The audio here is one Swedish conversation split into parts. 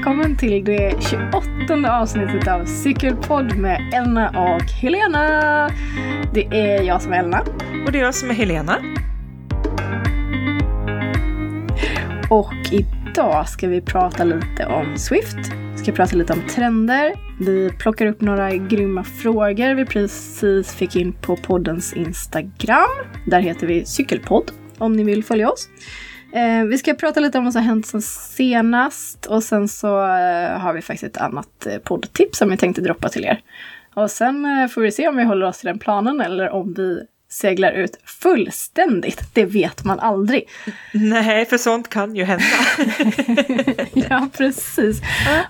välkommen till det 28 avsnittet av Cykelpodd med Elna och Helena. Det är jag som är Elna. Och det är jag som är Helena. Och idag ska vi prata lite om Swift. Vi ska prata lite om trender. Vi plockar upp några grymma frågor vi precis fick in på poddens Instagram. Där heter vi Cykelpodd om ni vill följa oss. Eh, vi ska prata lite om vad som hänt sen senast och sen så eh, har vi faktiskt ett annat eh, poddtips som vi tänkte droppa till er. Och sen eh, får vi se om vi håller oss till den planen eller om vi seglar ut fullständigt. Det vet man aldrig. Nej, för sånt kan ju hända. ja, precis.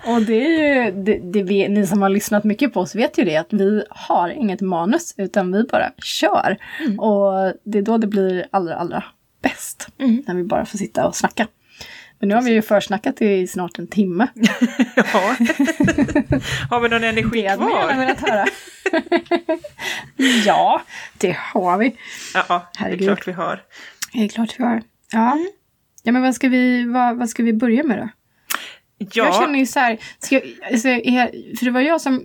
Och det är ju, det, det vi, ni som har lyssnat mycket på oss vet ju det att vi har inget manus utan vi bara kör. Mm. Och det är då det blir allra, allra bäst. Mm. När vi bara får sitta och snacka. Men nu har vi ju försnackat i snart en timme. ja. Har vi någon energi Det kvar? velat höra. ja, det har vi. Ja, det är klart vi har. Det är klart vi har. Ja. Ja, men vad ska vi, vad, vad ska vi börja med då? Jag Ja, känner ju så här, jag, alltså, är, för det var jag som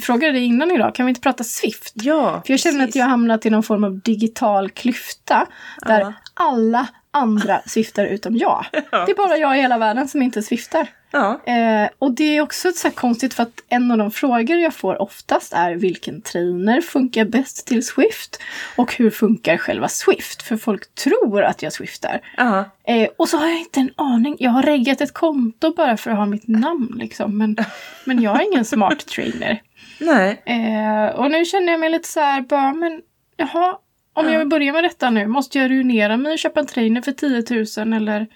frågade dig innan idag, kan vi inte prata Swift? ja För jag känner att precis. jag har hamnat i någon form av digital klyfta där Ja. Alla andra swiftar utom jag. Ja. Det är bara jag i hela världen som inte swiftar. Ja, Eh, och det är också så konstigt för att en av de frågor jag får oftast är vilken trainer funkar bäst till Swift? Och hur funkar själva Swift? För folk tror att jag swiftar. ja. Eh, och så har jag inte en aning. Jag har reggat ett konto bara för att ha mitt namn liksom. Men, men jag är ingen smart trainer. Nej. Eh, och nu känner jag mig lite så här, bara, men jaha, om Ja. jag vill börja med detta nu, måste jag ruinera mig och köpa en trainer för 10 000 eller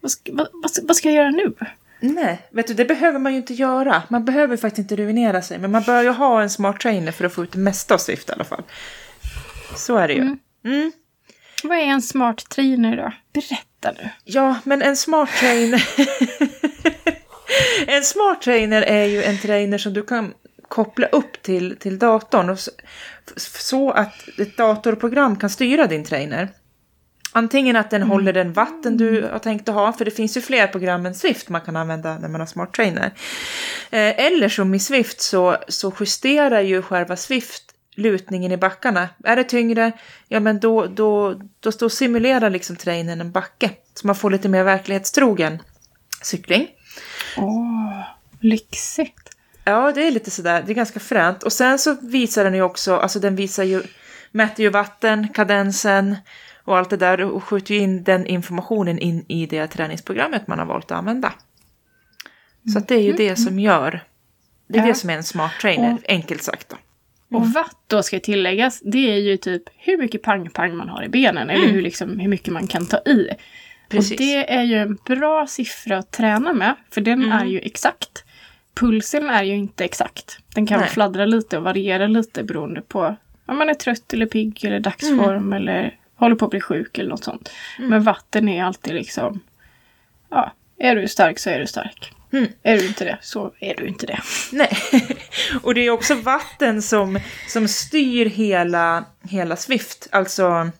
vad ska, vad, vad ska jag göra nu? Nej, vet du, det behöver man ju inte göra. Man behöver faktiskt inte ruinera sig. Men man bör ju ha en smart trainer för att få ut det mesta av Swift i alla fall. Så är det ju. Mm. Mm. Vad är en smart trainer då? Berätta nu. Ja, men en smart trainer... en smart trainer är ju en trainer som du kan koppla upp till, till datorn. Och så, så att ett datorprogram kan styra din trainer. Antingen att den håller den vatten du har tänkt att ha, för det finns ju fler program än Swift man kan använda när man har smart trainer. Eh, eller som i Swift så, så justerar ju själva Swift lutningen i backarna. Är det tyngre, ja men då, då, då, då simulerar liksom trainern en backe. Så man får lite mer verklighetstrogen cykling. Åh, lyxigt. Ja, det är lite sådär, det är ganska fränt. Och sen så visar den ju också, alltså den visar ju, mäter ju vatten, kadensen och allt det där och skjuter ju in den informationen in i det träningsprogrammet man har valt att använda. Så att det är ju det som gör, det är Ja. det som är en smart trainer, Och- enkelt sagt då. Och watt då ska tilläggas, det är ju typ hur mycket pang-pang man har i benen eller hur, liksom, hur mycket man kan ta i. Precis. Och det är ju en bra siffra att träna med, för den Mm. är ju exakt. Pulsen är ju inte exakt. Den kan Nej. fladdra lite och variera lite beroende på om man är trött eller pigg eller dagsform Mm. eller håller på att bli sjuk eller något sånt. Men vatten är alltid liksom, ja, är du stark så är du stark. Mm. Är du inte det så är du inte det. Nej, och det är också vatten som, som styr hela, hela Swift, alltså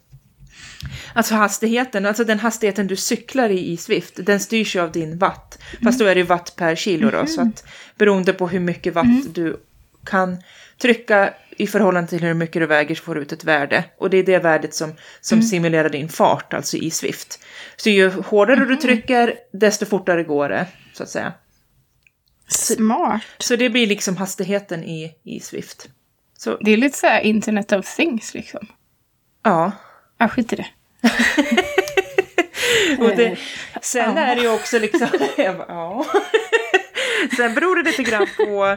Alltså hastigheten, alltså den hastigheten du cyklar i i Swift, den styrs ju av din watt. Fast då är det watt per kilo då, så att beroende på hur mycket watt du kan trycka i förhållande till hur mycket du väger så får du ut ett värde. Och det är det värdet som, som simulerar din fart, alltså i Swift. Så ju hårdare du trycker, desto fortare går det, så att säga. Smart. Så det blir liksom hastigheten i, i Swift. Så Det är lite så här internet of things liksom. ja. Ja, skit i det. Och det, sen är det ju också liksom... bara, ja. Sen beror det lite grann på...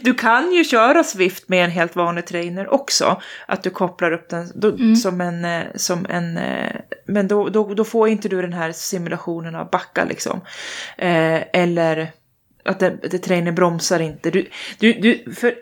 du kan ju köra Swift med en helt vanlig trainer också. Att du kopplar upp den då, som en... eh, Som en eh, men då, då, då får inte du den här simulationen av backa liksom. Eh, eller att det, det trainern bromsar inte. Du, du, du, för,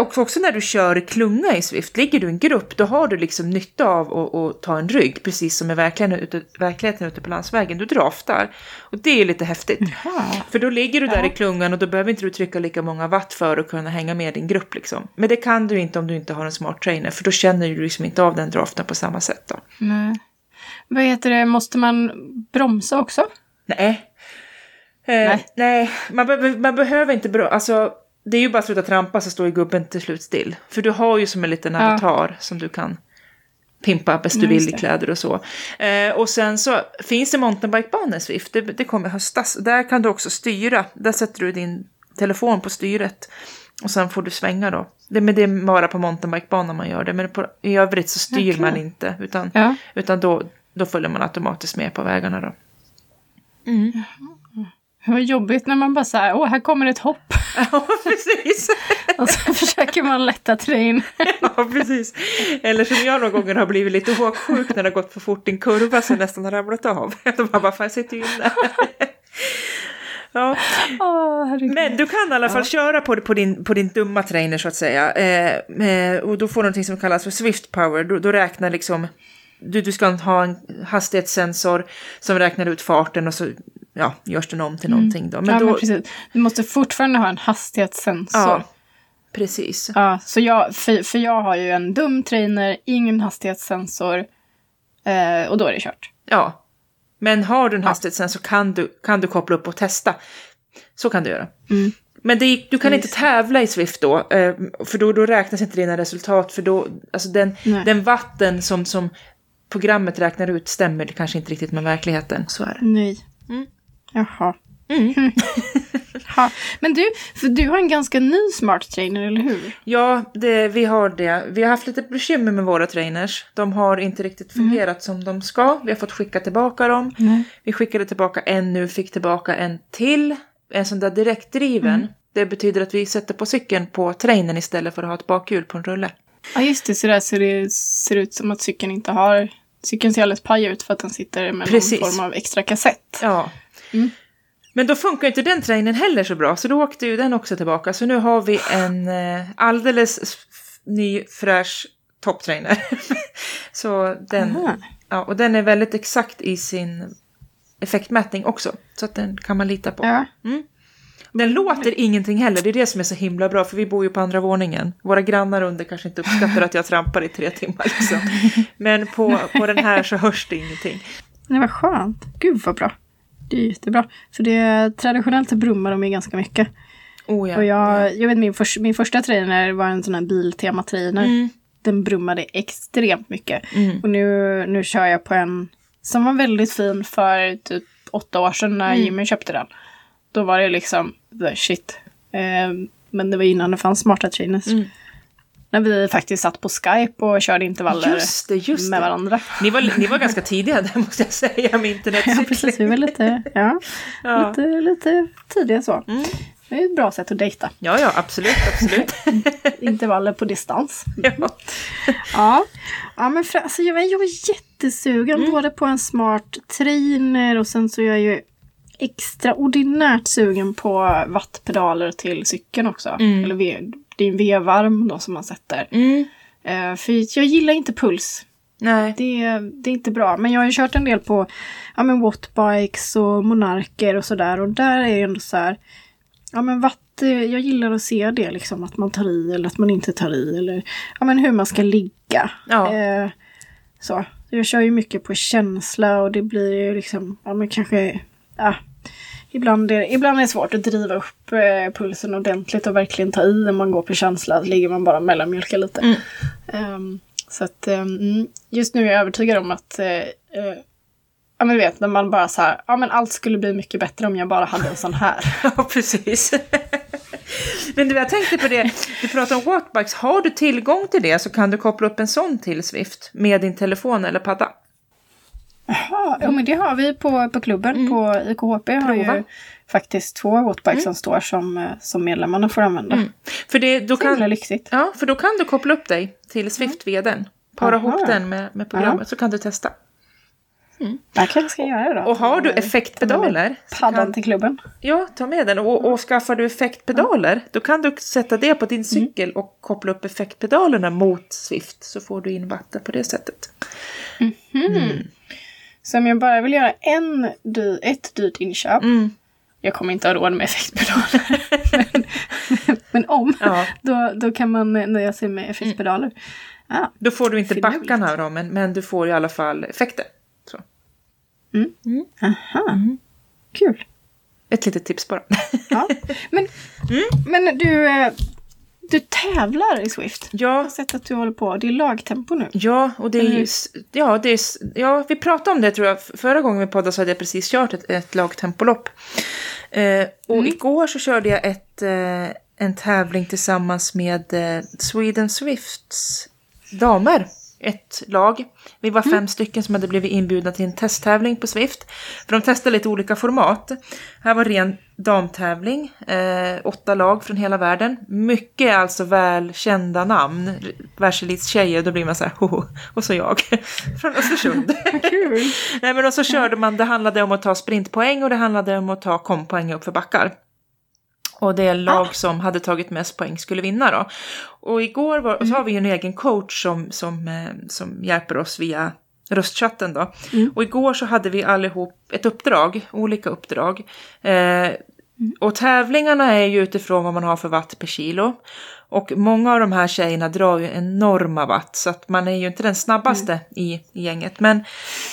och också när du kör klunga i Swift, ligger du i en grupp, då har du liksom nytta av att, att ta en rygg, precis som i verkligheten ute, verkligheten ute på landsvägen. Du draftar. Och det är lite häftigt. Jaha. För då ligger du där Ja. i klungan och då behöver inte du trycka lika många watt för att kunna hänga med din grupp liksom. Men det kan du inte om du inte har en smart trainer, för då känner du liksom inte av den draften på samma sätt då. Nej. Vad heter det, måste man bromsa också? Nej. Eh, nej, nej man, be man, behöver inte bra, alltså det är ju bara att sluta trampa så står ju gubben till slut still. För du har ju som en liten avatar ja. som du kan pimpa bäst du vill i kläder och så. Eh, och sen så finns det mountainbikebanor Swift, det, det kommer höstas. Där kan du också styra, där sätter du din telefon på styret. Och sen får du svänga då. Det, men det är bara på mountainbikebanan man gör det. Men på, i övrigt så styr okay. man inte. Utan, ja. utan då, då följer man automatiskt med på vägarna då. Mm. Vad jobbigt när man bara säger åh här kommer ett hopp. Ja, precis. och så försöker man lätta terräng. ja, precis. Eller som jag någon gånger har blivit lite åksjuk när det har gått för fort i en kurva så nästan har ramlat av. Då bara, bara fan jag sitter ju inne. Ja. Oh, Men du kan i alla fall ja. köra på, på, din, på din dumma trainer så att säga. Eh, eh, och då får du någonting som kallas för Swift Power. Då, då räknar liksom du, du ska ha en hastighetssensor som räknar ut farten och så ja, görs den om till mm. någonting då. Men, ja, då... men precis. Du måste fortfarande ha en hastighetssensor. Ja, precis. Ja, så jag, för, för jag har ju en dum trainer, ingen hastighetssensor eh, och då är det kört. Ja, men har du en ja. hastighetssensor kan du, kan du koppla upp och testa. Så kan du göra. Mm. Men det, du kan inte tävla i Swift då, eh, för då, då räknas inte dina resultat. För då, alltså den, den vatten som, som programmet räknar ut stämmer kanske inte riktigt med verkligheten. Så är det. Nej. Mm. Jaha. Mm. ja. Men du, för du har en ganska ny smart trainer, eller hur? Ja, det, vi har det. Vi har haft lite bekymmer med våra trainers. De har inte riktigt mm. fungerat mm. som de ska. Vi har fått skicka tillbaka dem. Mm. Vi skickade tillbaka en nu, fick tillbaka en till. En sån där direktdriven. Mm. Det betyder att vi sätter på cykeln på trainern istället för att ha ett bakhjul på en rulle. Ja, just det. Så där ser det ser ut som att cykeln inte har Cykeln ser alldeles paj ut för att den sitter med Precis. någon form av extra kassett. Ja. Mm. Men då funkar inte den trainen heller så bra, så då åkte ju den också tillbaka. Så nu har vi en eh, alldeles ny fräsch topptrainer. så den, ja, och den är väldigt exakt i sin effektmätning också. Så att den kan man lita på. Ja. Mm. Den låter ingenting heller, det är det som är så himla bra, för vi bor ju på andra våningen. Våra grannar under kanske inte uppskattar att jag trampar i tre timmar liksom. Men på, på den här så hörs det ingenting. Det var skönt. Gud vad bra. Det är jättebra. För det, traditionellt så brummar de ju ganska mycket. Oh ja, och jag, jag vet min, för, min första trainer var en sån här Biltema-trainer. Mm. Den brummade extremt mycket. Mm. Och nu, nu kör jag på en som var väldigt fin för typ åtta år sedan när mm. Jimmy köpte den. Då var det liksom the shit. Eh, men det var innan det fanns smarta trainers. Mm. När vi faktiskt satt på Skype och körde intervaller just det, just med det. varandra. Ni var, ni var ganska tidiga där måste jag säga med internetcykling. Ja, precis. Vi var lite, ja, ja. lite, lite tidiga så. Mm. Det är ett bra sätt att dejta. Ja, ja, absolut, absolut. Intervaller på distans. Ja. ja. ja. men för, alltså, jag, jag är jättesugen mm. både på en smart trainer och sen så är jag ju extraordinärt sugen på vattpedaler till cykeln också. Mm. Eller 40 vevarm då som man sätter. Mm. Eh, för jag gillar inte puls. Nej. Det, det, är inte bra. Men jag har ju kört en del på ja, men wattbikes och monarker och sådär. Och där är det ändå så här, ja men vatt, eh, jag gillar att se det liksom. Att man tar i eller att man inte tar i. Eller ja, men hur man ska ligga. Ja. Eh, så. Jag kör ju mycket på känsla och det blir ju liksom, ja men kanske, ja, Ibland är, ibland är det svårt att driva upp eh, pulsen ordentligt och verkligen ta i när man går på känsla. Ligger man bara mellanmjölkar lite. Mm. Um, så att um, just nu är jag övertygad om att uh, uh, Ja men du vet när man bara så här, ja men allt skulle bli mycket bättre om jag bara hade en sån här. ja precis. men du jag tänkte på det, du pratar om walkbikes, har du tillgång till det så kan du koppla upp en sån till Swift med din telefon eller padda. Jaha, ja men det har vi på, på klubben mm. på IKHP. Har ju faktiskt två wattbikes mm. som står som, eh, som medlemmarna får använda. Mm. För det, då kan, lyxigt. Ja, för då kan du koppla upp dig till Swift via den. Para Aha. ihop den med, med programmet ja. så kan du testa. Mm. Jag kanske ska göra det då. Och har du effektpedaler. Paddan kan... till klubben. Ja, ta med den. Och, och skaffar du effektpedaler, då kan du sätta det på din mm. cykel mm. och koppla upp effektpedalerna mot Swift. Så får du in vatten på det sättet. Mhm. Mm. Så om jag bara vill göra en dy ett dyrt inköp. Mm. Jag kommer inte ha råd med effektpedaler. men, men, om, ja. då, då kan man nöja sig med effektpedaler. Ah, då får du inte backarna då, men, men du får i alla fall effekter. Så. Mm. Mm. Aha, mm. kul. ett litet tips bara. Ja. Men, Mm. men du, eh, du tävlar i Swift. Jag Ja, har sett att du håller på. Det är lagtempo nu. ja, och det är ju... Ja, det är, ja, vi pratade om det tror jag. Förra gången vi poddade så hade jag precis kört ett, ett lagtempolopp. Eh, och Mm. igår så körde jag ett, eh, en tävling tillsammans med eh, Sweden Swifts damer. Ett lag. Vi var fem stycken som hade blivit inbjudna till en testtävling på Swift. För de testade lite olika format. Här var ren damtävling. Eh, åtta lag från hela världen. Mycket alltså välkända namn. Världselitstjejer, då blir man så här, hoho. Och så jag. från Östersund. Nej men och så körde man, det handlade om att ta sprintpoäng och det handlade om att ta kompoäng upp för backar. Och det lag som hade tagit mest poäng skulle vinna då. Och igår var, och så har vi ju en egen coach som, som, eh, som hjälper oss via röstchatten då. Och igår så hade vi allihop ett uppdrag, olika uppdrag. Eh, och tävlingarna är ju utifrån vad man har för watt per kilo. Och många av de här tjejerna drar ju enorma watt så att man är ju inte den snabbaste i, i gänget. Men,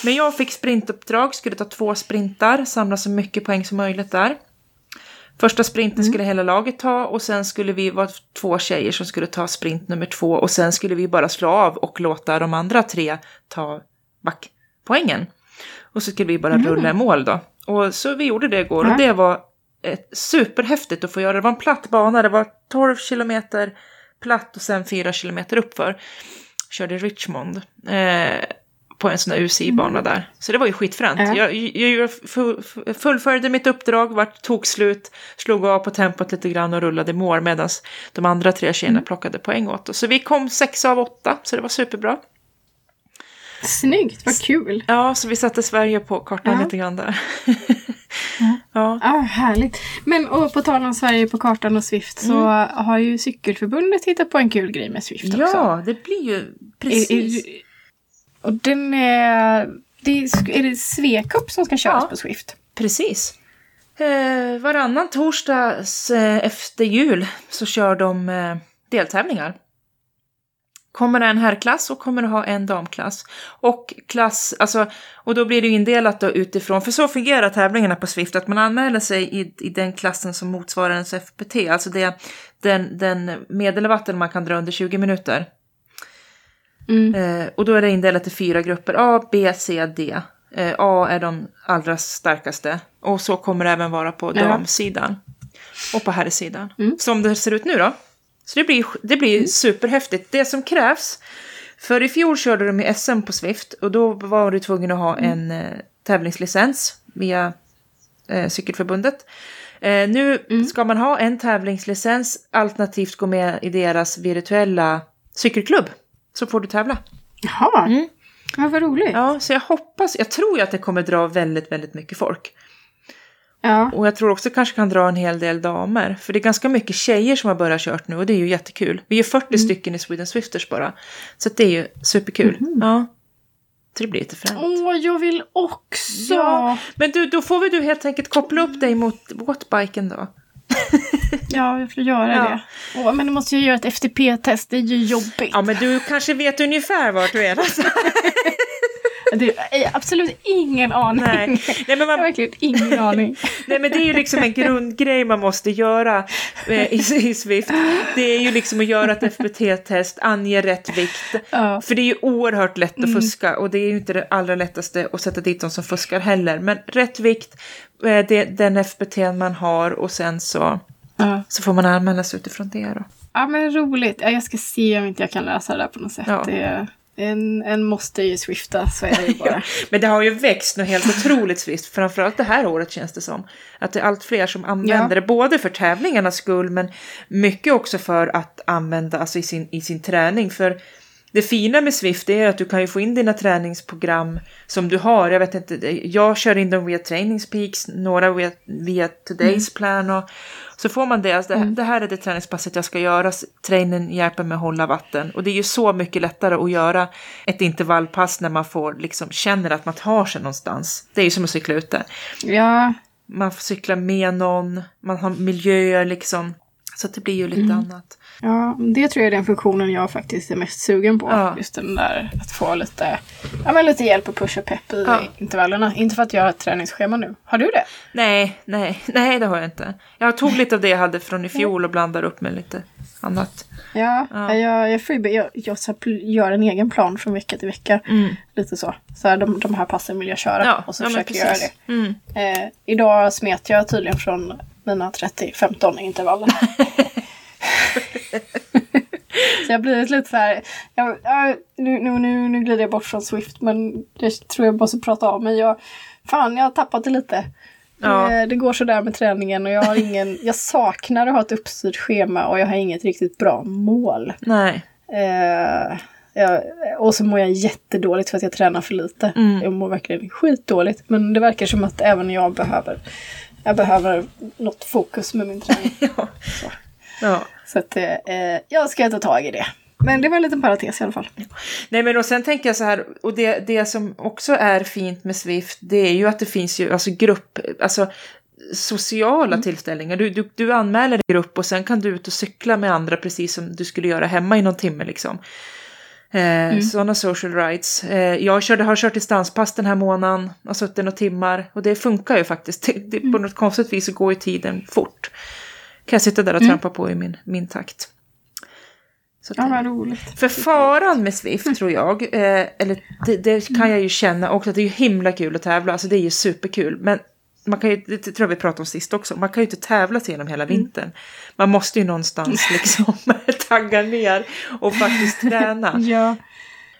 men jag fick sprintuppdrag, skulle ta två sprintar, samla så mycket poäng som möjligt där. Första sprinten skulle hela laget ta och sen skulle vi vara två tjejer som skulle ta sprint nummer två och sen skulle vi bara slå av och låta de andra tre ta backpoängen. Och så skulle vi bara rulla i mål då. Och så vi gjorde det igår och det var ett superhäftigt att få göra. Det var en platt bana, det var 12 kilometer platt och sen 4 kilometer uppför. Körde Richmond. Eh, på en sån där UCI-bana där. Så det var ju skitfränt. Ja. Jag, jag, jag fu- fu- fullföljde mitt uppdrag, vart tog slut, slog av på tempot lite grann och rullade mål medan de andra tre tjejerna plockade poäng åt oss. Så vi kom sex av åtta, så det var superbra. Snyggt, vad kul! Ja, så vi satte Sverige på kartan Ja. lite grann där. ja. Ja, härligt. Men och på tal om Sverige på kartan och Swift så har ju Cykelförbundet hittat på en kul grej med Swift också. ja, det blir ju precis. Är, är, och den är... Det är, är det Svecup som ska köras Ja. på Swift? Precis. Eh, varannan torsdags eh, efter jul så kör de eh, deltävlingar. Kommer det en herrklass och kommer ha en damklass. Och klass, alltså, och då blir det indelat då utifrån, för så fungerar tävlingarna på Swift, att man anmäler sig i, i den klassen som motsvarar ens FPT, alltså det, den, den medelvatten man kan dra under 20 minuter. Mm. Eh, och då är det indelat i fyra grupper, A, B, C, D. Eh, A är de allra starkaste. Och så kommer det även vara på damsidan. Och på herrsidan. Mm. Som det ser ut nu då. Så det blir, det blir superhäftigt. Det som krävs, för i fjol körde de i SM på Swift och då var du tvungen att ha en eh, tävlingslicens via eh, Cykelförbundet. Eh, nu ska man ha en tävlingslicens alternativt gå med i deras virtuella cykelklubb. Så får du tävla. Jaha, Mm. ja, vad roligt. Ja. Så jag hoppas, jag tror ju att det kommer dra väldigt, väldigt mycket folk. Ja. Och jag tror också kanske kan dra en hel del damer. För det är ganska mycket tjejer som har börjat kört nu och det är ju jättekul. Vi är 40 stycken i Sweden Swifters bara. Så det är ju superkul. Ja. Så det blir lite fränt. Åh, jag vill också! Ja, men du, då får väl du helt enkelt koppla upp dig mot wattbiken då. Ja, jag får göra Ja. det. Åh, men då måste jag göra ett FTP-test, det är ju jobbigt. Ja, men du kanske vet ungefär vart du är någonstans. Det är absolut ingen aning. Nej. Nej, men man, verkligen ingen aning. Nej men det är ju liksom en grundgrej man måste göra eh, i, i Swift. Det är ju liksom att göra ett FBT-test, ange rätt vikt. Ja. För det är ju oerhört lätt att fuska och det är ju inte det allra lättaste att sätta dit de som fuskar heller. Men rätt vikt, eh, det, den FBT man har och sen så, Ja. så får man anmäla sig utifrån det då. ja, men roligt. Ja, Jag ska se om inte jag kan lösa det där på något sätt. Ja. Det är, en, en måste ju swifta, så är det ju bara. Men det har ju växt något helt otroligt Swift, framförallt det här året känns det som. Att det är allt fler som använder det, både för tävlingarnas skull men mycket också för att använda alltså i, sin, i sin träning. För det fina med Swift är att du kan ju få in dina träningsprogram som du har. Jag vet inte, jag kör in dem via Trainingspeaks, några via, via Today's Plan och så får man det. Alltså det, det här är det träningspasset jag ska göra. Trainen hjälper mig att hålla vatten. Och det är ju så mycket lättare att göra ett intervallpass när man får liksom känner att man tar sig någonstans. Det är ju som att cykla ute. Ja, Man får cykla med någon, man har miljöer liksom. Så det blir ju lite mm. annat. Ja, det tror jag är den funktionen jag faktiskt är mest sugen på. Ja. Just den där att få lite, ja, men lite hjälp och pusha pepp i ja. intervallerna. Inte för att jag har ett träningsschema nu. Har du det? Nej, nej, nej det har jag inte. Jag tog lite av det jag hade från i fjol och blandade upp med lite annat. Ja, ja. jag, jag, freebie, jag, jag gör en egen plan från vecka till vecka. Mm. Lite så. Så här, de, de här passen vill jag köra ja, och så ja, försöker jag göra det. Mm. Eh, idag smet jag tydligen från mina 30-15 intervaller. så jag blivit lite så här, jag, nu, nu, nu, nu glider jag bort från Swift men det tror jag måste prata om. Men jag, fan jag har tappat det lite. Ja. Det, det går sådär med träningen och jag har ingen, jag saknar att ha ett uppstyrt schema och jag har inget riktigt bra mål. Nej. Eh, jag, och så mår jag jättedåligt för att jag tränar för lite. Mm. Jag mår verkligen skitdåligt. Men det verkar som att även jag behöver, jag behöver något fokus med min träning. ja. Så. Ja. Så att eh, jag ska ta tag i det. Men det var en liten parentes i alla fall. Nej men och sen tänker jag så här, och det, det som också är fint med Swift, det är ju att det finns ju alltså grupp, alltså sociala mm. tillställningar. Du, du, du anmäler en grupp och sen kan du ut och cykla med andra precis som du skulle göra hemma i någon timme liksom. Eh, mm. Sådana social rights. Eh, jag körde, har kört distanspass den här månaden och suttit några timmar och det funkar ju faktiskt. Det, det, mm. På något konstigt vis så går ju tiden fort. Kan jag sitta där och mm. trampa på i min, min takt. Så ja, vad roligt. För faran med Swift tror jag, eh, eller det, det, kan jag ju känna också, att det är ju himla kul att tävla, alltså det är ju superkul. Men man kan ju, det tror jag vi pratade om sist också, man kan ju inte tävla sig genom hela mm. vintern. Mm. Man måste ju någonstans liksom tagga ner och faktiskt träna. ja.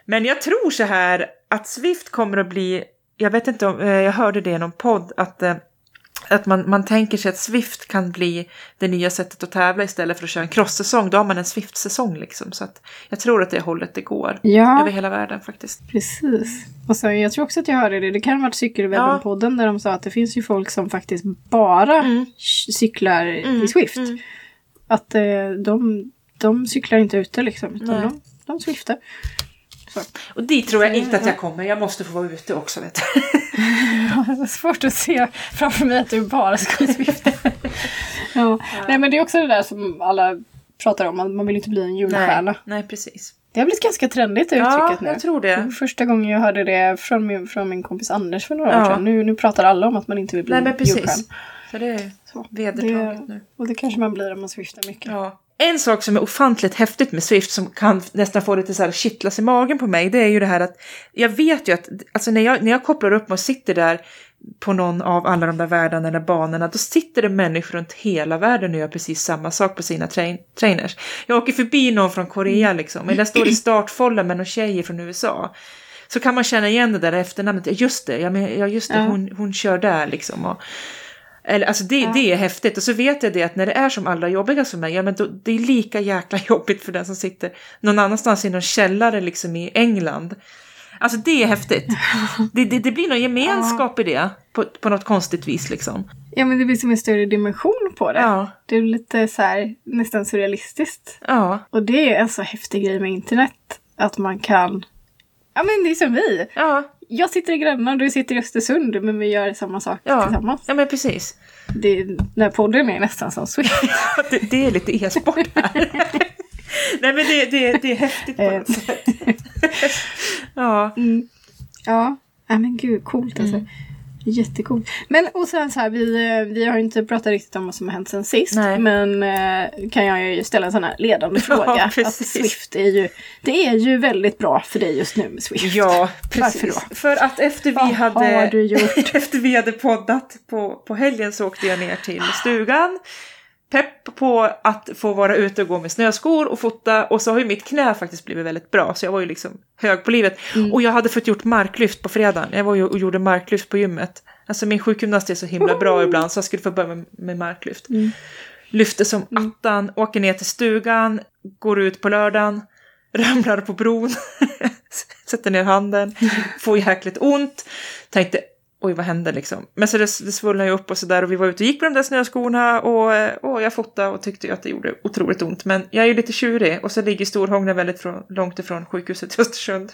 Men jag tror så här att Swift kommer att bli, jag vet inte om, eh, jag hörde det i någon podd, att eh, att man, man tänker sig att Swift kan bli det nya sättet att tävla istället för att köra en cross-säsong. Då har man en Swift-säsong liksom. Så att jag tror att det hållet det går. Ja. Över hela världen faktiskt. Precis. Och så, jag tror också att jag hörde det. Det kan ha varit Cykelwebben-podden där de sa att det finns ju folk som faktiskt bara mm. cyklar mm. i Swift. Mm. Att eh, de, de cyklar inte ute liksom. Utan de, de swiftar. Så. Och dit tror jag inte att jag kommer. Jag måste få vara ute också vet du. det är svårt att se framför mig att du bara ska swifta. ja. ja. Nej men det är också det där som alla pratar om. Man vill inte bli en julstjärna. Nej, nej precis. Det har blivit ganska trendigt det uttrycket ja, nu. jag tror det. Första gången jag hörde det från min, från min kompis Anders för några ja. år sedan. Nu, nu pratar alla om att man inte vill bli Nej, men en julstjärna. Så det är vedertaget nu. Och det kanske man blir om man swiftar mycket. Ja. En sak som är ofantligt häftigt med Swift som kan nästan få lite så här kittlas i magen på mig, det är ju det här att jag vet ju att alltså när, jag, när jag kopplar upp mig och sitter där på någon av alla de där världarna eller banorna, då sitter det människor runt hela världen och gör precis samma sak på sina train trainers. Jag åker förbi någon från Korea liksom, eller jag står i startfållan med någon tjej från USA. Så kan man känna igen det där efternamnet, just det, ja, men, ja just det, ja. Hon, hon kör där liksom. Och, eller, alltså det, ja. det är häftigt och så vet jag det att när det är som allra jobbigast för mig, ja men då, det är lika jäkla jobbigt för den som sitter någon annanstans i någon källare liksom i England. Alltså det är häftigt. Det, det, det blir någon gemenskap ja. i det på, på något konstigt vis liksom. Ja men det blir som en större dimension på det. Ja. Det är lite så här nästan surrealistiskt. Ja. Och det är en så häftig grej med internet. Att man kan Ja men det är som vi. Ja. Jag sitter i Gränna och du sitter i Östersund men vi gör samma sak ja. tillsammans. Ja men precis. Det, den här podden är nästan som Swift. det, det är lite e-sport här. Nej men det, det, det är häftigt på något sätt. ja. Mm. Ja, ja men gud coolt alltså. Mm. Jättekul. Men och sen så här, vi, eh, vi har inte pratat riktigt om vad som har hänt sen sist. Nej. Men eh, kan jag ju ställa en sån här ledande fråga. Ja, att Swift är ju, det är ju väldigt bra för dig just nu med Swift. Ja, precis. Varför då? För att efter vi, vad hade, efter vi hade poddat på, på helgen så åkte jag ner till stugan pepp på att få vara ute och gå med snöskor och fota och så har ju mitt knä faktiskt blivit väldigt bra så jag var ju liksom hög på livet. Mm. Och jag hade fått gjort marklyft på fredagen. Jag var ju och gjorde marklyft på gymmet. Alltså min sjukgymnast är så himla bra mm. ibland så jag skulle få börja med, med marklyft. Mm. Lyfter som mm. attan, åker ner till stugan, går ut på lördagen, ramlar på bron, sätter ner handen, får jäkligt ont. Tänkte oj vad hände liksom. Men så det, det svullnade ju upp och sådär och vi var ute och gick på de där snöskorna och, och jag fotade och tyckte att det gjorde otroligt ont. Men jag är ju lite tjurig och så ligger Storhångna väldigt från, långt ifrån sjukhuset i Östersund.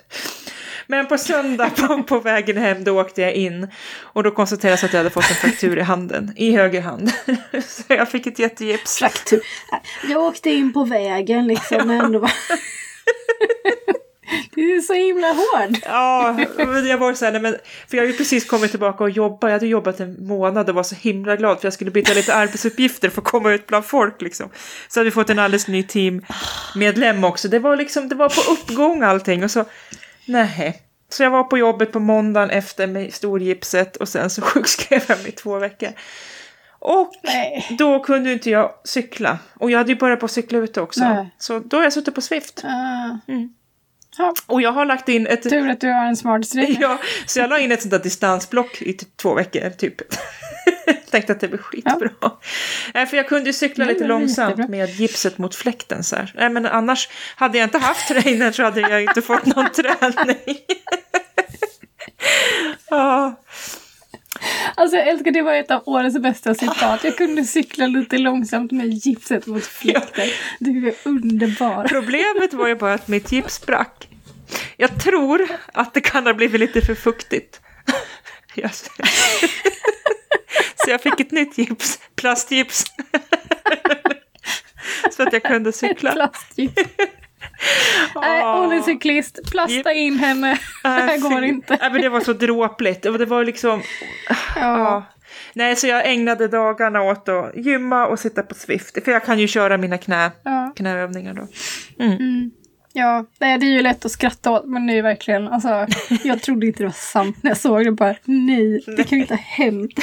Men på söndag på, på vägen hem då åkte jag in och då konstaterades att jag hade fått en fraktur i handen, i höger hand. Så jag fick ett jättegips. Fraktur. Jag åkte in på vägen liksom men ändå var... Du är så himla hård. Ja, jag var så här, nej, men, för jag har ju precis kommit tillbaka och jobbat. Jag hade jobbat en månad och var så himla glad för jag skulle byta lite arbetsuppgifter för att komma ut bland folk liksom. Så hade vi fått en alldeles ny teammedlem också. Det var liksom, det var på uppgång allting och så, nej. Så jag var på jobbet på måndagen efter med storgipset och sen så sjukskrev jag mig två veckor. Och Nej. då kunde inte jag cykla. Och jag hade ju börjat på att cykla ute också. Nej. Så då har jag suttit på Swift. Uh, Mm. Ja, Och jag har lagt in ett... tur att du har en smart string. Ja, så jag la in ett sånt där distansblock i typ två veckor, typ. Tänkte att det blir skitbra. Nej, för jag kunde ju cykla Ja, lite långsamt jättebra. med gipset mot fläkten så här. Nej, men annars hade jag inte haft trainer så hade jag inte fått någon träning. ja, Alltså jag älskar det var ett av årets bästa citat. Jag kunde cykla lite långsamt med gipset mot fläkten. Du är underbar. problemet var ju bara att mitt gips sprack. Jag tror att det kan ha blivit lite för fuktigt. Jag- Så jag fick ett nytt gips, plastgips. Så att jag kunde Ett cykla. plastgips. Nej, hon är cyklist. Plasta in henne. Det här går inte. Nej, men det var så dråpligt. Och det var liksom... Ja. Ja. Nej, så jag ägnade dagarna åt att gymma och sitta på Swift. För jag kan ju köra mina knä, Ja. knäövningar då. Mm. Ja, nej, det är ju lätt att skratta åt men ju verkligen, alltså, jag trodde inte det var sant när jag såg det bara, nej, det kan ju inte ha hänt.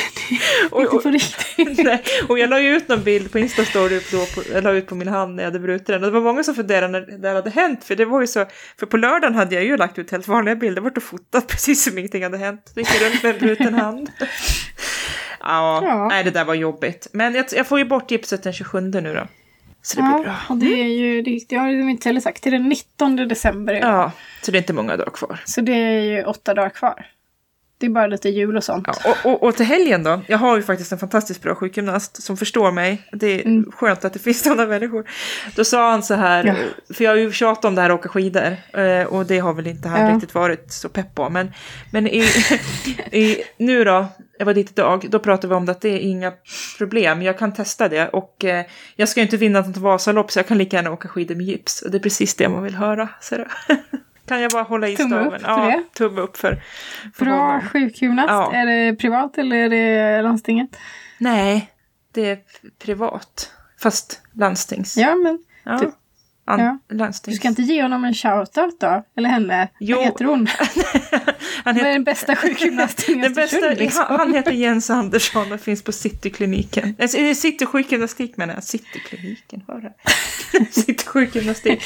Det Och- inte på riktigt. Nej, och jag la ju ut någon bild på Instastory på, jag la ut på min hand när jag hade brutit den. Och det var många som funderade när det hade hänt. För det var ju så, för på lördagen hade jag ju lagt ut helt vanliga bilder. Vart och fotat precis som ingenting hade hänt. Gick runt med en bruten hand. Ja, Ja. nej det där var jobbigt. Men jag, jag får ju bort gipset den 27 nu då. Så det blir Ja, bra. och det är ju, det, det har de inte heller sagt, det är den 19 december. Ja, så det är inte många dagar kvar. Så det är ju åtta dagar kvar. Det är bara lite jul och sånt. Ja, och, och, och till helgen då? Jag har ju faktiskt en fantastiskt bra sjukgymnast som förstår mig. Det är Mm. skönt att det finns sådana människor. Då sa han så här, Ja. för jag har ju tjatat om det här att åka skidor. eh, Och det har väl inte han Ja. riktigt varit så pepp på. Men, men i, i, nu då, jag var dit idag, då pratade vi om det att det är inga problem. Jag kan testa det. Och eh, jag ska ju inte vinna något Vasalopp så jag kan lika gärna åka skidor med gips. Och det är precis det man vill höra. Så. kan jag bara hålla i Tumme upp staven? för ja, det. tumme upp för, för Bra honom. sjukgymnast. Ja. Är det privat eller är det landstinget? Nej, det är privat. Fast landstings. Ja, men Ja. du- An- ja. Du ska inte ge honom en shoutout då? Eller henne? Jo. Vad heter hon? han, Vad är heter, den bästa sjukgymnasten i den bästa, Östersund? liksom? han, han heter Jens Andersson och finns på Citykliniken. Alltså, är det City sjukgymnastik menar jag. Citykliniken, hör det. City sjukgymnastik.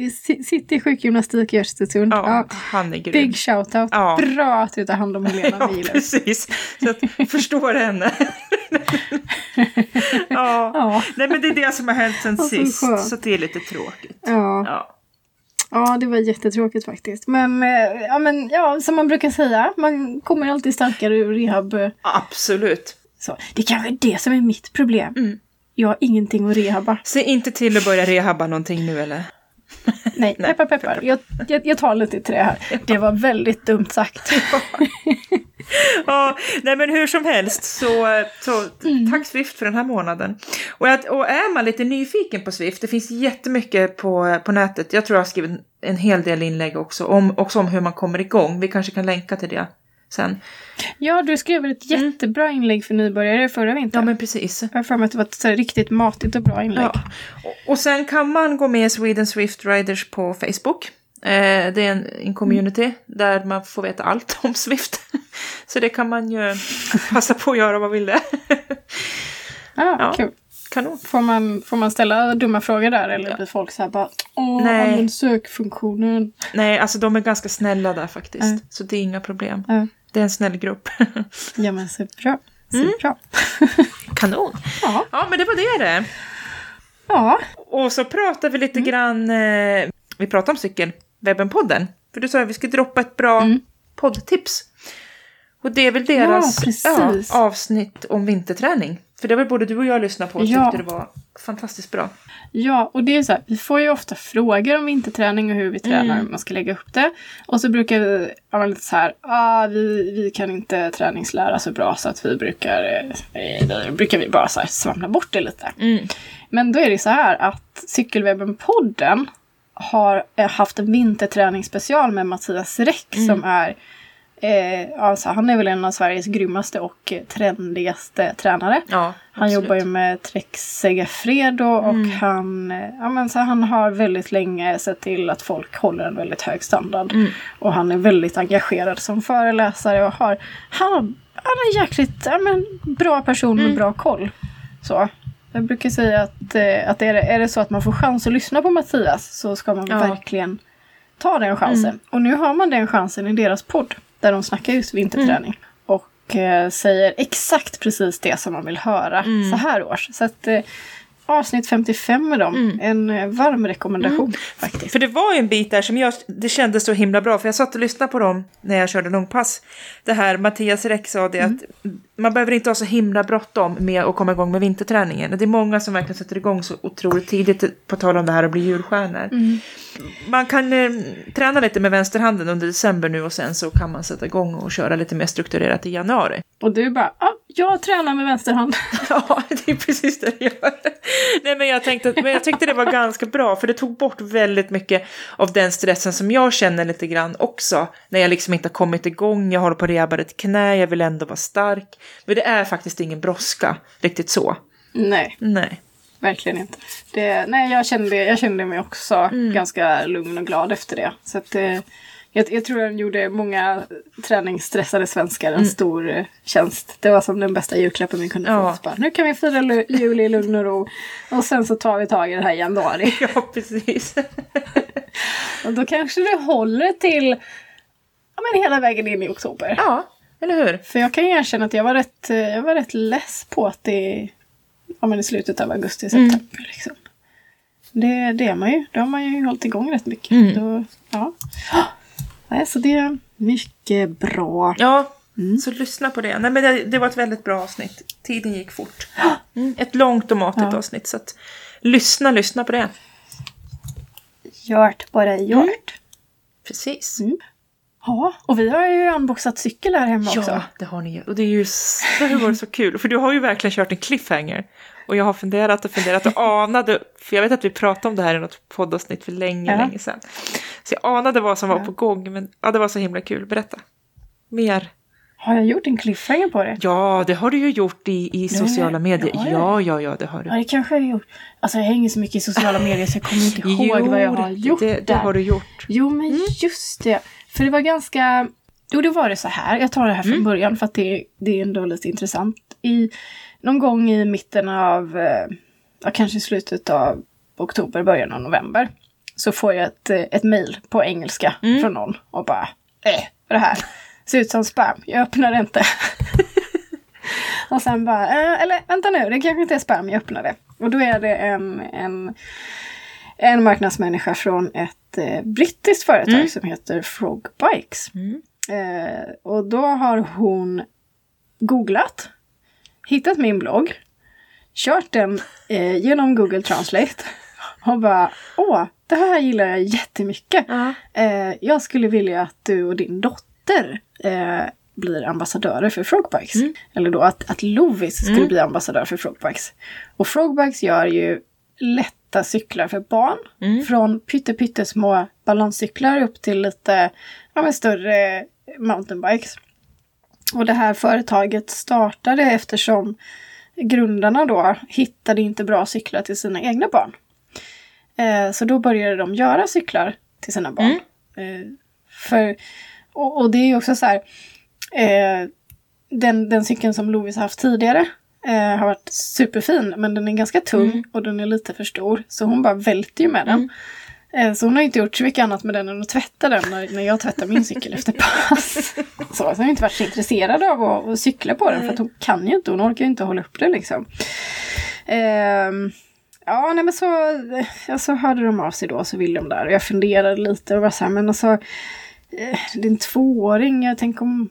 City sjukgymna... C- City sjukgymnastik i Östersund. Ja, Ja. han är grym. Big shoutout. Ja. Bra att du tar hand om Helena Ja, Wieler. precis. Så att, förstår henne. ja. Ja. Nej, men det är det som har hänt sen så sist. skönt. Så det är lite tråkigt. Ja. Ja. ja, det var jättetråkigt faktiskt. Men, eh, ja, men ja, som man brukar säga, man kommer alltid starkare ur rehab. eh, Absolut. Så. Det kanske är det som är mitt problem. Mm. Jag har ingenting att rehabba. Se inte till att börja rehabba någonting nu eller? Nej, Nej, peppar peppar. Jag, jag, jag tar lite till det här. Det var väldigt dumt sagt. Ja, nej men hur som helst så, så Mm. tack Swift för den här månaden. Och, att, och är man lite nyfiken på Swift, det finns jättemycket på, på nätet. Jag tror jag har skrivit en hel del inlägg också om, också om hur man kommer igång. Vi kanske kan länka till det sen. Ja, du skrev ett jättebra inlägg för nybörjare förra Ja vintern. men precis. Jag har för mig att det var ett så riktigt matigt och bra inlägg. Ja. Och, och sen kan man gå med i Sweden Swift Riders på Facebook. Eh, det är en, en community där man får veta allt om Swift. Så det kan man ju passa på att göra om man vill det. Ah, Ja. Kul. Kanon. Får man, får man ställa dumma frågor där eller blir folk så här bara Åh, Nej. använd sökfunktionen. Nej, alltså de är ganska snälla där faktiskt. Mm. Så det är inga problem. Ja. Det är en snäll grupp. Ja men superbra. Mm. Superbra. Kanon. Ja. Ja, men det var det det. ja. Och så pratar vi Mm. lite grann, eh, vi pratar om cykelwebben-podden. För du sa att vi skulle droppa ett bra Mm. poddtips. Och det är väl deras Ja, precis. avsnitt om vinterträning. För det var både du och jag lyssnade på och Ja. tyckte det var fantastiskt bra. Ja, och det är så här, vi får ju ofta frågor om vinterträning och hur vi tränar, Mm. hur man ska lägga upp det. Och så brukar vi ja, lite så här, ah, vi, vi kan inte träningslära så bra så att vi brukar, eh, eh, brukar vi bara så här svamla bort det lite. Mm. Men då är det så här att Cykelwebben-podden har eh, haft en vinterträningsspecial med Mattias Räck Mm. som är eh, alltså, han är väl en av Sveriges grymmaste och trendigaste tränare. Ja, Han jobbar ju med Trek Segafredo och Mm. han, eh, ja, men så han har väldigt länge sett till att folk håller en väldigt hög standard. Mm. Och han är väldigt engagerad som föreläsare och har, han, han är en jäkligt ja, men, bra person med Mm. bra koll. Så. Jag brukar säga att, eh, att är, det, är det så att man får chans att lyssna på Mattias så ska man Ja. verkligen ta den chansen. Mm. Och nu har man den chansen i deras podd där de snackar just vinterträning. Och eh, säger exakt precis det som man vill höra Mm. så här års. Så att eh, avsnitt 55 med dem, Mm. en eh, varm rekommendation faktiskt. För det var ju en bit där som jag, det kändes så himla bra, för jag satt och lyssnade på dem när jag körde långpass. Det här, Mattias Räck sa det att man behöver inte ha så himla bråttom med att komma igång med vinterträningen. Det är många som verkligen sätter igång så otroligt tidigt, på tal om det här att bli julstjärnor. Mm. Man kan eh, träna lite med vänsterhanden under december nu och sen så kan man sätta igång och köra lite mer strukturerat i januari. Och du bara, ah, jag tränar med vänster hand. Ja, det är precis det jag gör. Nej, men jag, tänkte, men jag tyckte det var ganska bra, för det tog bort väldigt mycket av den stressen som jag känner lite grann också. När jag liksom inte har kommit igång, jag håller på att rehabba ett knä, jag vill ändå vara stark. Men det är faktiskt ingen brådska, riktigt så. Nej, Nej. verkligen inte. Det, nej, jag kände, jag kände mig också Mm. ganska lugn och glad efter det. Så att, eh, jag, jag tror den gjorde många träningsstressade svenskar Mm. en stor eh, tjänst. Det var som den bästa julklappen vi kunde Ja. få. Bara, nu kan vi fira jul i lugn och ro. Och sen så tar vi tag i det här i januari. Ja, precis. Och då kanske det håller till ja, men hela vägen in i oktober. Ja, eller hur? För jag kan ju erkänna att jag var rätt, eh, jag var rätt less på att det ja, men i slutet av augusti, Mm. september. Liksom. Det, det är man ju. Då har man ju hållit igång rätt mycket. Mm. Då, ja. Nej, så det är mycket bra. Ja, Mm. så lyssna på det. Nej, men det, det var ett väldigt bra avsnitt. Tiden gick fort. Mm, ett långt och matigt Ja. avsnitt, så att lyssna, lyssna på det. Gjort bara gjort. Precis. Mm. Ja, och vi har ju unboxat cykel här hemma också. Ja, det har ni ju. Och det är ju så, det varit så kul. För du har ju verkligen kört en cliffhanger. Och jag har funderat och funderat och anade, för jag vet att vi pratade om det här i något poddavsnitt för länge, Ja. länge sedan. Så jag anade vad som var Ja. på gång, men ja, det var så himla kul. Berätta. Mer. Har jag gjort en cliffhanger på det? Ja, det har du ju gjort i, i sociala medier. ja, Ja, ja. ja, ja, det har du. Ja, det kanske jag har gjort. Alltså jag hänger så mycket i sociala medier så jag kommer inte ihåg vad jag har gjort det, det har du gjort. Jo, men just det. För det var ganska... Jo, det var det så här. Jag tar det här från början för att det, det är ändå lite intressant. I, någon gång i mitten av, eh, ja, kanske slutet av oktober, början av november, så får jag ett, eh, ett mail på engelska från någon och bara, eh, vad är det här? Ser ut som spam. Jag öppnar det inte. och sen bara, eh, eller vänta nu, det kanske inte är spam, jag öppnar det. Och då är det en, en en marknadsmänniska från ett eh, brittiskt företag Mm. som heter Frog Bikes. Mm. Eh, och då har hon googlat, hittat min blogg, kört den eh, genom Google Translate och bara åh, det här gillar jag jättemycket. Ja. Eh, jag skulle vilja att du och din dotter eh, blir ambassadörer för Frogbikes. Mm. Eller då att, att Lovis skulle Mm. bli ambassadör för Frogbikes. Och Frogbikes gör ju lätta cyklar för barn. Mm. Från pytte, pyttesmå balanscyklar upp till lite ja, större mountainbikes. Och det här företaget startade eftersom grundarna då hittade inte bra cyklar till sina egna barn. Eh, så då började de göra cyklar till sina barn. Eh, för, och, och det är ju också så här, eh, den, den cykeln som Lovis har haft tidigare eh, har varit superfin men den är ganska tung Mm. och den är lite för stor. Så hon bara välter ju med den. Eh, Så hon har inte gjort så mycket annat med den än att tvätta den när, när jag tvättar min cykel efter pass. Så, så hon har inte varit så intresserad av att, att cykla på den för att hon kan ju inte, hon orkar ju inte hålla upp det liksom. Ehm, ja, nej men så, ja, så hörde de av sig då så ville de där och jag funderade lite och var så här, men alltså eh, det är en tvååring, jag tänker om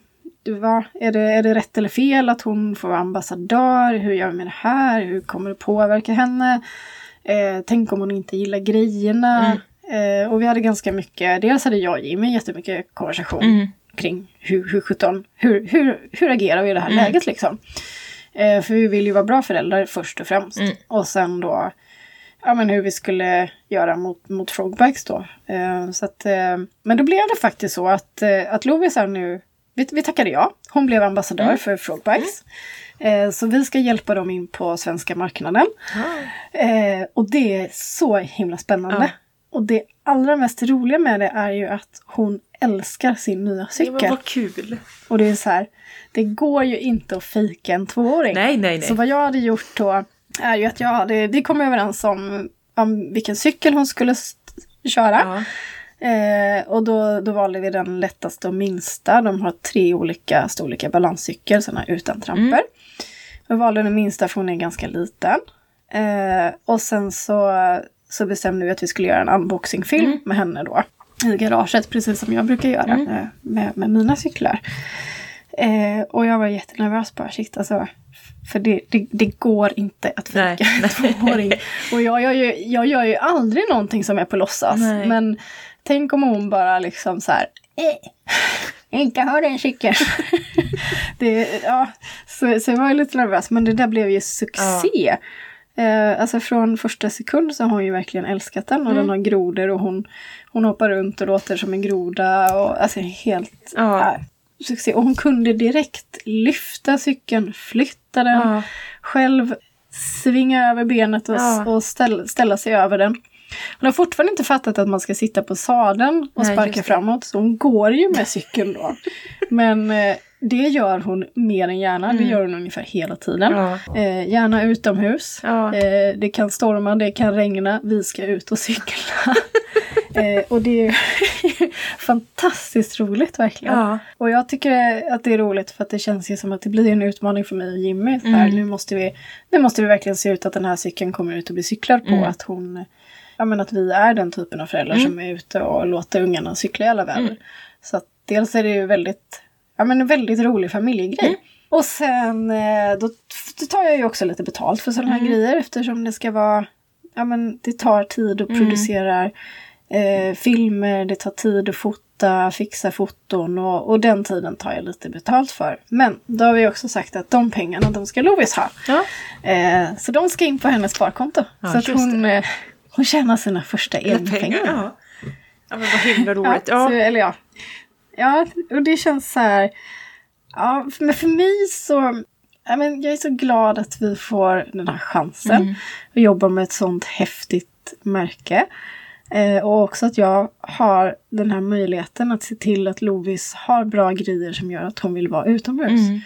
vad, är, det, är det rätt eller fel att hon får vara ambassadör? Hur gör vi med det här? Hur kommer det påverka henne? Eh, tänk om hon inte gillar grejerna? Mm. Eh, och vi hade ganska mycket, dels hade jag och Jimmy jättemycket konversation mm. kring hur, hur, 17, hur, hur, hur agerar vi i det här mm. läget liksom. Eh, för vi vill ju vara bra föräldrar först och främst. Mm. Och sen då ja, men hur vi skulle göra mot, mot Frogbikes då. Eh, så att, eh, men då blev det faktiskt så att, eh, att Lovis nu, vi, vi tackade ja. Hon blev ambassadör mm. för Frogbikes. Mm. så vi ska hjälpa dem in på svenska marknaden. Mm. och det är så himla spännande. Och det allra mest roliga med det är ju att hon älskar sin nya cykel. Ja, men vad kul! Och det är så här, det går ju inte att fejka en tvååring. Nej, nej, nej. Så vad jag hade gjort då är ju att jag hade, vi kom överens om, om vilken cykel hon skulle köra. Ja. Eh, och då, då valde vi den lättaste och minsta. De har tre olika storlekar balanscykel, sådana utan tramper. Mm. Vi valde den minsta för hon är ganska liten. Eh, och sen så, så bestämde vi att vi skulle göra en unboxingfilm mm. med henne då. I garaget, precis som jag brukar göra mm. med, med, med, mina cyklar. Eh, och jag var jättenervös bara, shit alltså. För det, det, det går inte att fika en tvååring. Och jag, jag, jag, jag gör ju aldrig någonting som är på låtsas. Nej. Men tänk om hon bara liksom så här. Eh, inte har den cykeln. det, ja, så, så jag var lite nervös. Men det där blev ju succé. Ja. Eh, alltså från första sekund så har hon ju verkligen älskat den och mm. den har grodor och hon, hon hoppar runt och låter som en groda. Och, alltså helt... Ja. Äh, succé. Och hon kunde direkt lyfta cykeln, flytta den, ja. själv svinga över benet och, ja. och ställa, ställa sig över den. Hon har fortfarande inte fattat att man ska sitta på sadeln och Nej, sparka framåt, så hon går ju med cykeln då. Men eh, det gör hon mer än gärna, mm. det gör hon ungefär hela tiden. Ja. Eh, gärna utomhus. Ja. Eh, det kan storma, det kan regna, vi ska ut och cykla. Eh, och det är fantastiskt roligt verkligen. Ja. Och jag tycker att det är roligt för att det känns ju som att det blir en utmaning för mig och Jimmy. Mm. Nu, måste vi, nu måste vi verkligen se ut att den här cykeln kommer ut och bli cyklad på. Mm. Att hon, ja men att vi är den typen av föräldrar mm. som är ute och låter ungarna cykla i alla väder. Mm. Så att dels är det ju väldigt, ja men en väldigt rolig familjegrej. Mm. Och sen eh, då, tar jag ju också lite betalt för sådana här mm. grejer eftersom det ska vara, ja men det tar tid att producera eh, filmer, det tar tid att fota, fixa foton och, och, den tiden tar jag lite betalt för. Men då har vi också sagt att de pengarna de ska Lovis ha. Ja. Eh, så de ska in på hennes sparkonto. Ja, så att hon, eh, hon tjänar sina första elpengar. Ja. ja, men vad himla roligt. Ja, ja. Så, eller ja. Ja, och det känns så här. Ja, men för mig så ja, men jag är så glad att vi får den här chansen mm. att jobba med ett sånt häftigt märke. Eh, och också att jag har den här möjligheten att se till att Lovis har bra grejer som gör att hon vill vara utomhus. Mm.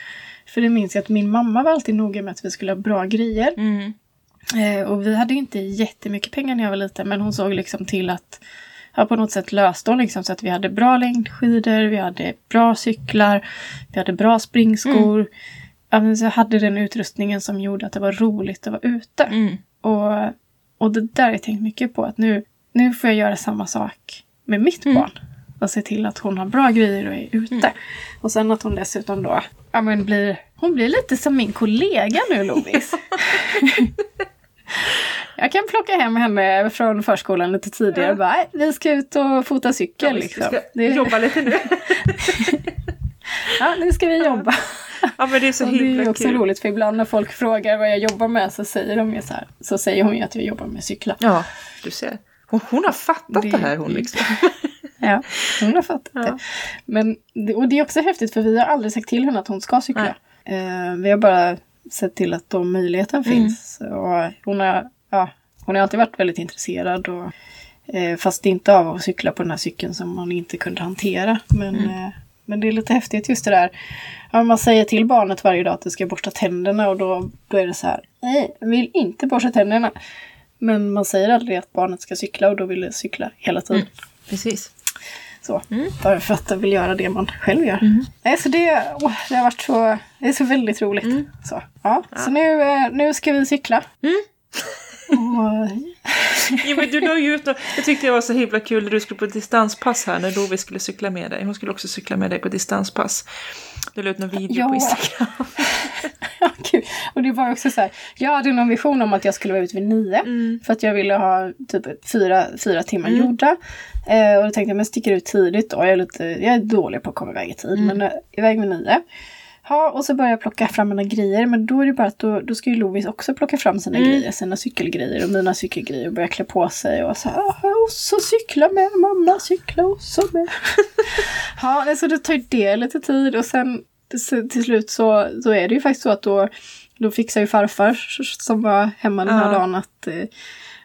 För det minns jag att min mamma var alltid noga med att vi skulle ha bra grejer. Mm. Eh, och vi hade inte jättemycket pengar när jag var liten men hon såg liksom till att ja, på något sätt löste hon liksom så att vi hade bra längdskidor, vi hade bra cyklar, vi hade bra springskor. Mm. Ja, men så hade den utrustningen som gjorde att det var roligt att vara ute. Mm. Och, och det där har jag tänkt mycket på att nu nu får jag göra samma sak med mitt mm. barn. Och se till att hon har bra grejer och är ute. Mm. Och sen att hon dessutom då ja, men blir, hon blir lite som min kollega nu Lovis. jag kan plocka hem henne från förskolan lite tidigare och bara, vi ska ut och fota cykel. Ja, liksom. Vi ska det... jobba lite nu. ja, nu ska vi jobba. Ja men det är så himla kul. Det är också kul. roligt för ibland när folk frågar vad jag jobbar med så säger de ju så här. Så säger hon ju att jag jobbar med cyklar. Ja, du ser. Hon, hon har fattat det, det här hon liksom. ja, hon har fattat ja. det. Men, och det är också häftigt för vi har aldrig sagt till henne att hon ska cykla. Eh, vi har bara sett till att då möjligheten mm. finns. Och hon, har, ja, hon har alltid varit väldigt intresserad. Och, eh, fast inte av att cykla på den här cykeln som man inte kunde hantera. Men, mm. eh, men det är lite häftigt just det där. Ja, man säger till barnet varje dag att det ska borsta tänderna och då, då är det så här. Nej, jag vill inte borsta tänderna. Men man säger aldrig att barnet ska cykla och då vill det cykla hela tiden. Mm, precis. Så, mm. Bara för att det vill göra det man själv gör. Mm. Nej, så det, åh, det har varit så, det är så väldigt roligt. Mm. Så, ja. ja. så nu, eh, nu ska vi cykla. Mm. Och... jo, men du la ju ut Jag tyckte det var så himla kul när du skulle på distanspass här när Lovi skulle cykla med dig. Hon skulle också cykla med dig på distanspass. Du la ut någon video Ja. på Instagram. Gud. och det var också så här, jag hade någon vision om att jag skulle vara ute vid nio. Mm. För att jag ville ha typ fyra, fyra timmar gjorda. Eh, och då tänkte jag, men sticker ut tidigt då. Jag är, lite, jag är dålig på att komma iväg i tid. Men eh, iväg vid nio. Ja, och så börjar jag plocka fram mina grejer. Men då är det bara att då, då ska ju Lovis också plocka fram sina grejer. Sina cykelgrejer och mina cykelgrejer. Och börja klä på sig. Och så här, "Ah, och så cykla med mamma, cykla och så med. ja, så det tar ju det lite tid. Och sen till slut så, så är det ju faktiskt så att då, då fixar ju farfar som var hemma den här Ja. dagen att eh,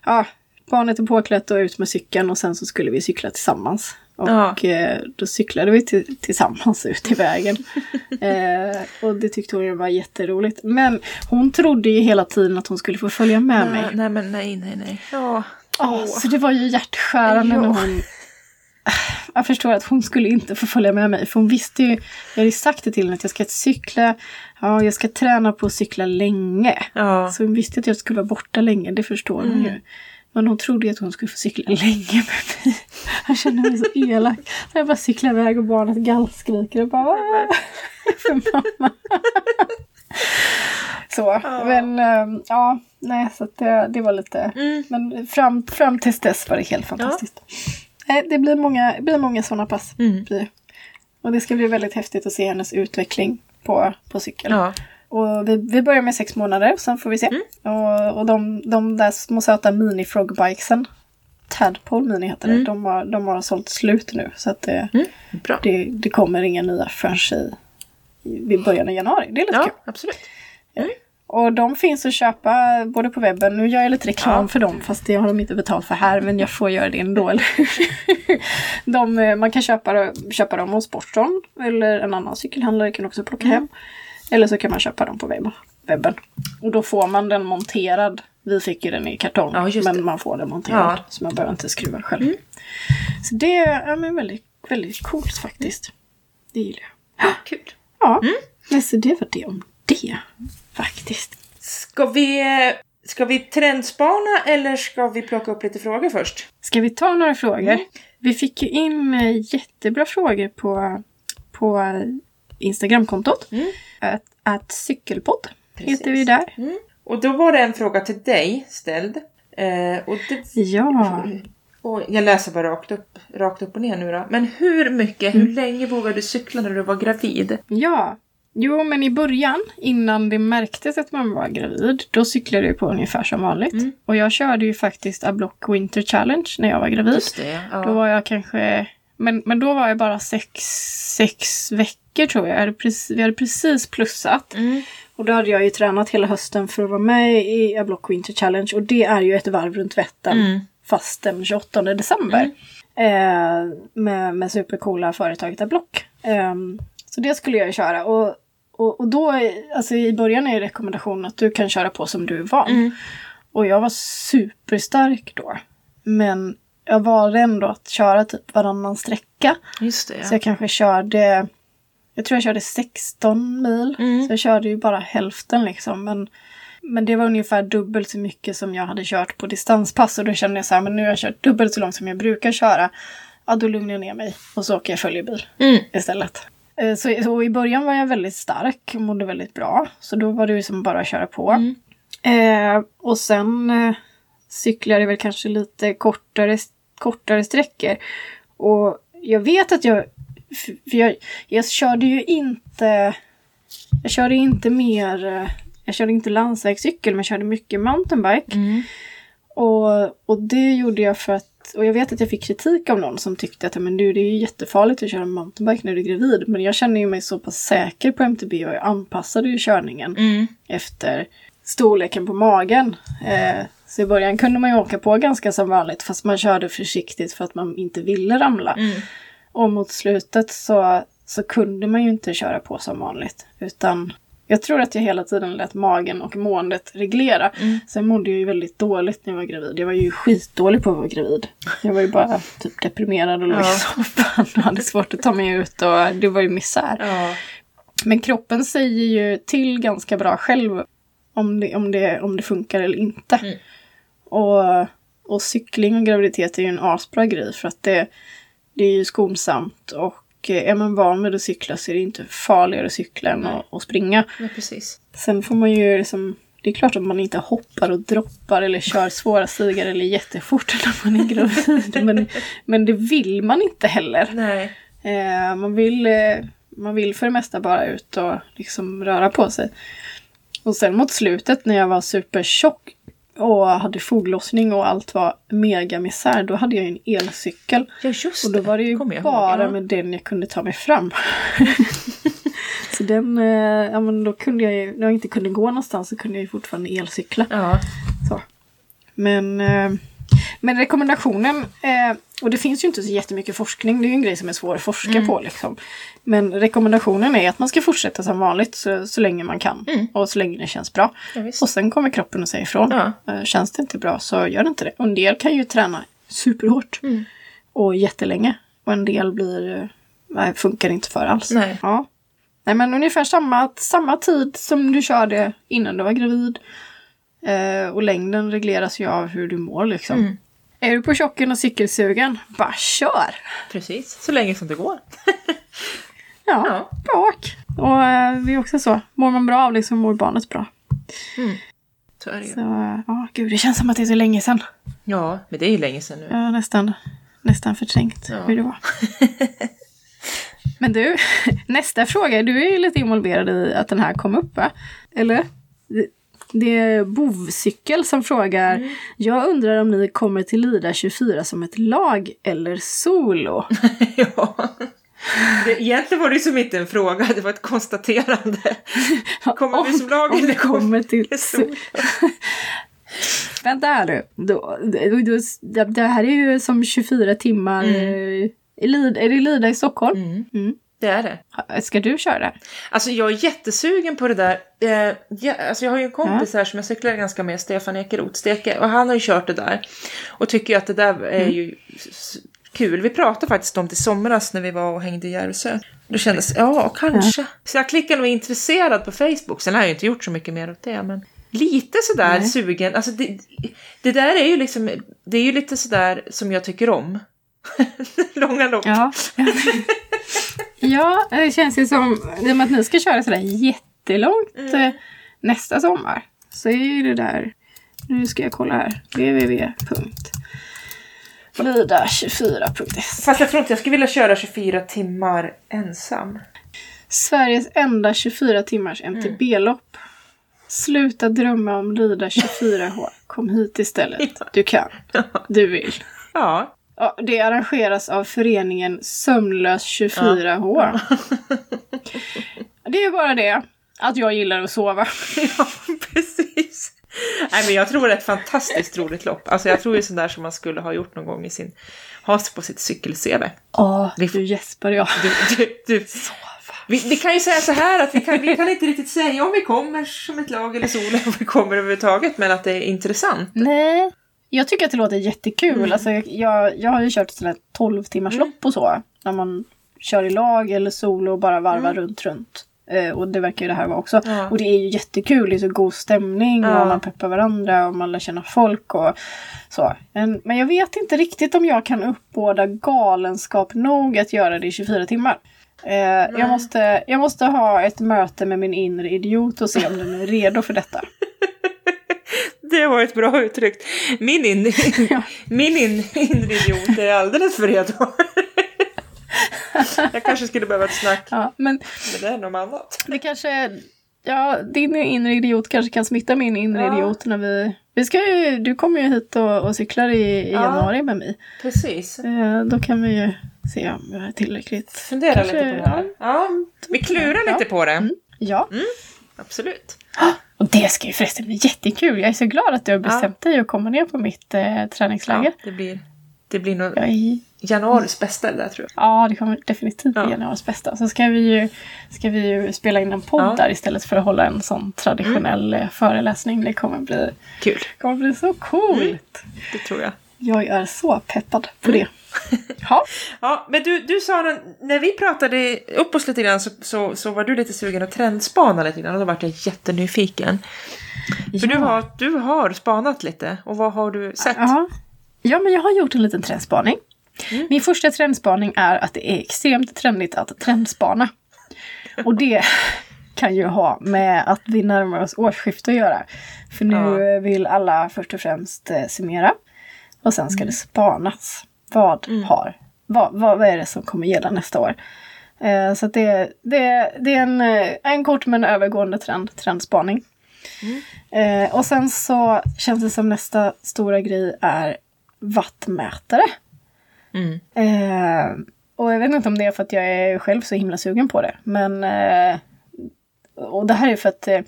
ja, barnet är påklätt och ut med cykeln och sen så skulle vi cykla tillsammans. Och Ja. eh, då cyklade vi till, tillsammans ut i vägen. eh, och det tyckte hon var jätteroligt. Men hon trodde ju hela tiden att hon skulle få följa med mig. Nej, nej, men nej, nej, nej. Ja. Ja, så det var ju hjärtskärande Ja. när hon... Jag förstår att hon skulle inte få följa med mig. För hon visste ju, jag hade ju sagt det till henne att jag ska cykla, ja jag ska träna på att cykla länge. Ja. Så hon visste att jag skulle vara borta länge, det förstår hon ju. Men hon trodde att hon skulle få cykla länge med mig. Jag kände mig så elak. Så jag bara cyklar iväg och barnet gallskriker och bara för mamma. Så, men ehm, ja, nej så det, det var lite... Mm. Men fram, fram tills dess var det helt fantastiskt. Nej, det blir många, blir många sådana pass. Mm. Och det ska bli väldigt häftigt att se hennes utveckling på, på cykel. Ja. Och vi, vi börjar med sex månader, sen får vi se. Och, och de, de där små söta mini-frogbikesen, Tadpole Mini heter det, de, har, de har sålt slut nu. Så att det, Mm. Det, det kommer inga nya förrän i, vid början av januari. Det är lite Ja, kul. absolut. Och de finns att köpa både på webben, nu gör jag lite reklam Ja. för dem fast det har de inte betalt för här men jag får göra det ändå. de, eh, man kan köpa, köpa dem hos Sportson eller en annan cykelhandlare kan också plocka hem. Eller så kan man köpa dem på webb, webben. Och då får man den monterad. Vi fick ju den i kartong Ja, men det. man får den monterad. Ja. Så man behöver inte skruva själv. Så det är ja, men väldigt, väldigt coolt faktiskt. Det gillar jag. Kul. Ja, men så det var det om det faktiskt. Ska vi, ska vi trendspana eller ska vi plocka upp lite frågor först? Ska vi ta några frågor? Mm. Vi fick ju in eh, jättebra frågor på, på eh, Instagramkontot. Mm. Att, att cykelpodd Precis. heter vi där. Mm. Och då var det en fråga till dig ställd. Eh, och, det, Ja, och jag läser bara rakt upp, rakt upp och ner nu då. Men hur mycket, hur länge vågade du cykla när du var gravid? ja. Jo, men i början, innan det märktes att man var gravid, då cyklade jag på ungefär som vanligt. Mm. Och jag körde ju faktiskt A Block Winter Challenge när jag var gravid. Just det, ja. Då var jag kanske... Men, men då var jag bara sex, sex veckor tror jag. jag hade precis, vi hade precis plussat. Mm. Och då hade jag ju tränat hela hösten för att vara med i A Block Winter Challenge. Och det är ju ett varv runt Vättern. Mm. Fast den 28 december. Eh, med, med supercoola företaget A Block. Eh, så det skulle jag ju köra. Och, och, och då, alltså i början är rekommendationen att du kan köra på som du är van. Mm. Och jag var superstark då. Men jag valde ändå att köra typ varannan sträcka. Just det, Så ja. jag kanske körde, jag tror jag körde 16 mil. Mm. Så jag körde ju bara hälften liksom. Men, men det var ungefär dubbelt så mycket som jag hade kört på distanspass. Och då kände jag så här, men nu har jag kört dubbelt så långt som jag brukar köra. Ja, då lugnar jag ner mig och så åker jag följebil Mm. istället. Eh, Så, så i början var jag väldigt stark och mådde väldigt bra. Så då var det ju som bara att köra på. Mm. Eh, och sen eh, cyklade jag väl kanske lite kortare, kortare sträckor. Och jag vet att jag... För jag, jag körde ju inte... Jag körde inte mer... Jag körde inte landsvägscykel men jag körde mycket mountainbike. Mm. Och, och det gjorde jag för att... Och jag vet att jag fick kritik av någon som tyckte att men du, det är ju jättefarligt att köra mountainbike när du är gravid. Men jag känner ju mig så pass säker på MTB och jag anpassade ju körningen Mm. efter storleken på magen. Eh, så i början kunde man ju åka på ganska som vanligt fast man körde försiktigt för att man inte ville ramla. Mm. Och mot slutet så, så kunde man ju inte köra på som vanligt. Utan jag tror att jag hela tiden lät magen och måendet reglera. Mm. Sen mådde jag ju väldigt dåligt när jag var gravid. Jag var ju skitdålig på att vara gravid. Jag var ju bara typ deprimerad och låg i Ja. soffan och hade svårt att ta mig ut och det var ju misär. Ja. Men kroppen säger ju till ganska bra själv om det, om det, om det funkar eller inte. Mm. Och, och cykling och graviditet är ju en asbra grej för att det, det är ju skonsamt och eh, är man van med att cykla så är det inte farligare att cykla än att, att springa. Ja, precis. Sen får man ju liksom det är klart att man inte hoppar och droppar eller kör svåra stigar eller jättefort när man är gravid. men, men det vill man inte heller. Nej. Eh, man, vill, eh, man vill för det mesta bara ut och liksom röra på sig. Och sen mot slutet när jag var supertjock och hade foglossning och allt var mega misär, då hade jag en elcykel. Ja, just Och då var det ju bara ihåg, med den jag kunde ta mig fram. så den, eh, ja men då kunde jag ju, när jag inte kunde gå någonstans så kunde jag ju fortfarande elcykla. Ja. Så. Men, eh, men rekommendationen, eh, och det finns ju inte så jättemycket forskning, det är ju en grej som är svår att forska Mm. på liksom. Men rekommendationen är att man ska fortsätta som vanligt så, så länge man kan. Mm. Och så länge det känns bra. Ja. Och sen kommer kroppen och säger ifrån. Ja. Eh, Känns det inte bra så gör det inte det. Och en del kan ju träna superhårt. Mm. Och jättelänge. Och en del blir, eh, nej, funkar inte för alls. Nej. Ja. Nej men ungefär samma, samma tid som du körde innan du var gravid. Eh, och längden regleras ju av hur du mår liksom. Mm. Är du på tjocken och cykelsugen, bara kör! Precis, så länge som det går. Ja, Ja. bra åk! Och eh, vi är också så, mår man bra av det så mår barnet bra. Så är det ju. Så ja, gud det känns som att det är så länge sedan. Ja, men det är ju länge sedan nu. Har nästan, nästan förträngt Ja. hur det var. Men du, nästa fråga. Du är ju lite involverad i att den här kom upp va? Eller? Det- är Bovcykel som frågar. Mm. Jag undrar om ni kommer till Lida 24 som ett lag eller solo? ja. Det, egentligen var det ju som inte en fråga, det var ett konstaterande. Kommer vi som lag om eller kommer till solo? so- Vänta här nu. Då, då, då, det här är ju som 24 timmar. Mm. eh, I Lida, är det Lida i Stockholm? Mm, Mm. Det är det. Ska du köra det? Alltså jag är jättesugen på det där. Eh, ja, alltså jag har ju en kompis här som jag cyklar ganska med, Stefan Ekeroth Steke, och han har ju kört det där. Och tycker ju att det där är ju s- kul. Vi pratade faktiskt om det i somras när vi var och hängde i Järvsö. Då kändes ja, kanske. Så jag klickade nog intresserad på Facebook. Sen har jag ju inte gjort så mycket mer åt det, men lite sådär Nej. sugen. Alltså det, det där är ju liksom, det är ju lite sådär som jag tycker om. Långa lopp. Ja. ja, det känns ju som, i och med att ni ska köra sådär jättelångt Mm. eh, nästa sommar. Så är ju det där, nu ska jag kolla här, www.lida24.se Fast jag tror inte jag skulle vilja köra 24 timmar ensam. Sveriges enda 24 timmars MTB-lopp. Sluta drömma om Lida 24H. Kom hit istället. Du kan. Du vill. Ja. Ja, det arrangeras av föreningen Sömnlös 24H. Det är bara det att jag gillar att sova. Ja, precis. Nej, men jag tror det är ett fantastiskt roligt lopp. Alltså jag tror det är sånt där som man skulle ha gjort någon gång i sin... Ha på sitt cykel-CV. Vi- du gäspar jag. Du, du, du. Vi, vi kan ju säga så här att vi kan, vi kan inte riktigt säga om vi kommer som ett lag eller solo, om vi kommer överhuvudtaget, men att det är intressant. Nej. Jag tycker att det låter jättekul. Alltså, jag, jag har ju kört sådana 12 timmars lopp och så. När man kör i lag eller solo och bara varvar runt, runt. Eh, och det verkar ju det här vara också. Ja. Och det är ju jättekul. Det är så god stämning Ja. och man peppar varandra och man lär känna folk och så. Men, men jag vet inte riktigt om jag kan uppbåda galenskap nog att göra det i 24 timmar. Eh, jag, måste, jag måste ha ett möte med min inre idiot och se om den är redo för detta. Det var ett bra uttryck. Min, in, Ja. min in, inre idiot är alldeles för redo. Jag kanske skulle behöva ett snack Ja, men med den om annat. Det kanske, ja, din inre idiot kanske kan smitta min inre Ja. idiot när vi, vi ska ju, du kommer ju hit och, och cyklar i, i Ja. januari med mig. Precis. Eh, då kan vi ju se om jag är tillräckligt. Fundera Kanske- lite på det här. Ja, vi klurar lite på det. Ja, Absolut. Och det ska ju förresten bli jättekul. Jag är så glad att du har bestämt dig att komma ner på mitt eh, träningsläger. Ja, det blir, det blir nog är, januaris bästa det där tror jag. ja, det kommer definitivt bli Ja. januaris bästa. Så ska vi ju, ska vi ju spela in en podd Ja. där istället för att hålla en sån traditionell eh, föreläsning. Det kommer bli, Kul. kommer bli så coolt. Det tror jag. Jag är så peppad på det. Ja, Ja, men du, du sa när, vi pratade upp oss lite grann så, så, så var du lite sugen att trendspana lite grann och då vart jag jättenyfiken. För du, har, du har spanat lite och vad har du sett? ja. ja, men jag har gjort en liten trendspaning. Mm. Min första trendspaning är att det är extremt trendigt att trendspana. Och det kan ju ha med att vi närmar oss årsskifte att göra. För nu ja. vill alla först och främst eh, summera. Och sen ska mm. det spanas. Vad mm. har, vad, vad, vad är det som kommer gälla nästa år? Eh, så det, det, det är en, eh, en kort men övergående trend, trendspaning. Mm. Eh, och sen så känns det som nästa stora grej är wattmätare. Mm. Eh, och jag vet inte om det är för att jag är själv så himla sugen på det. Men eh, och det här är för att eh,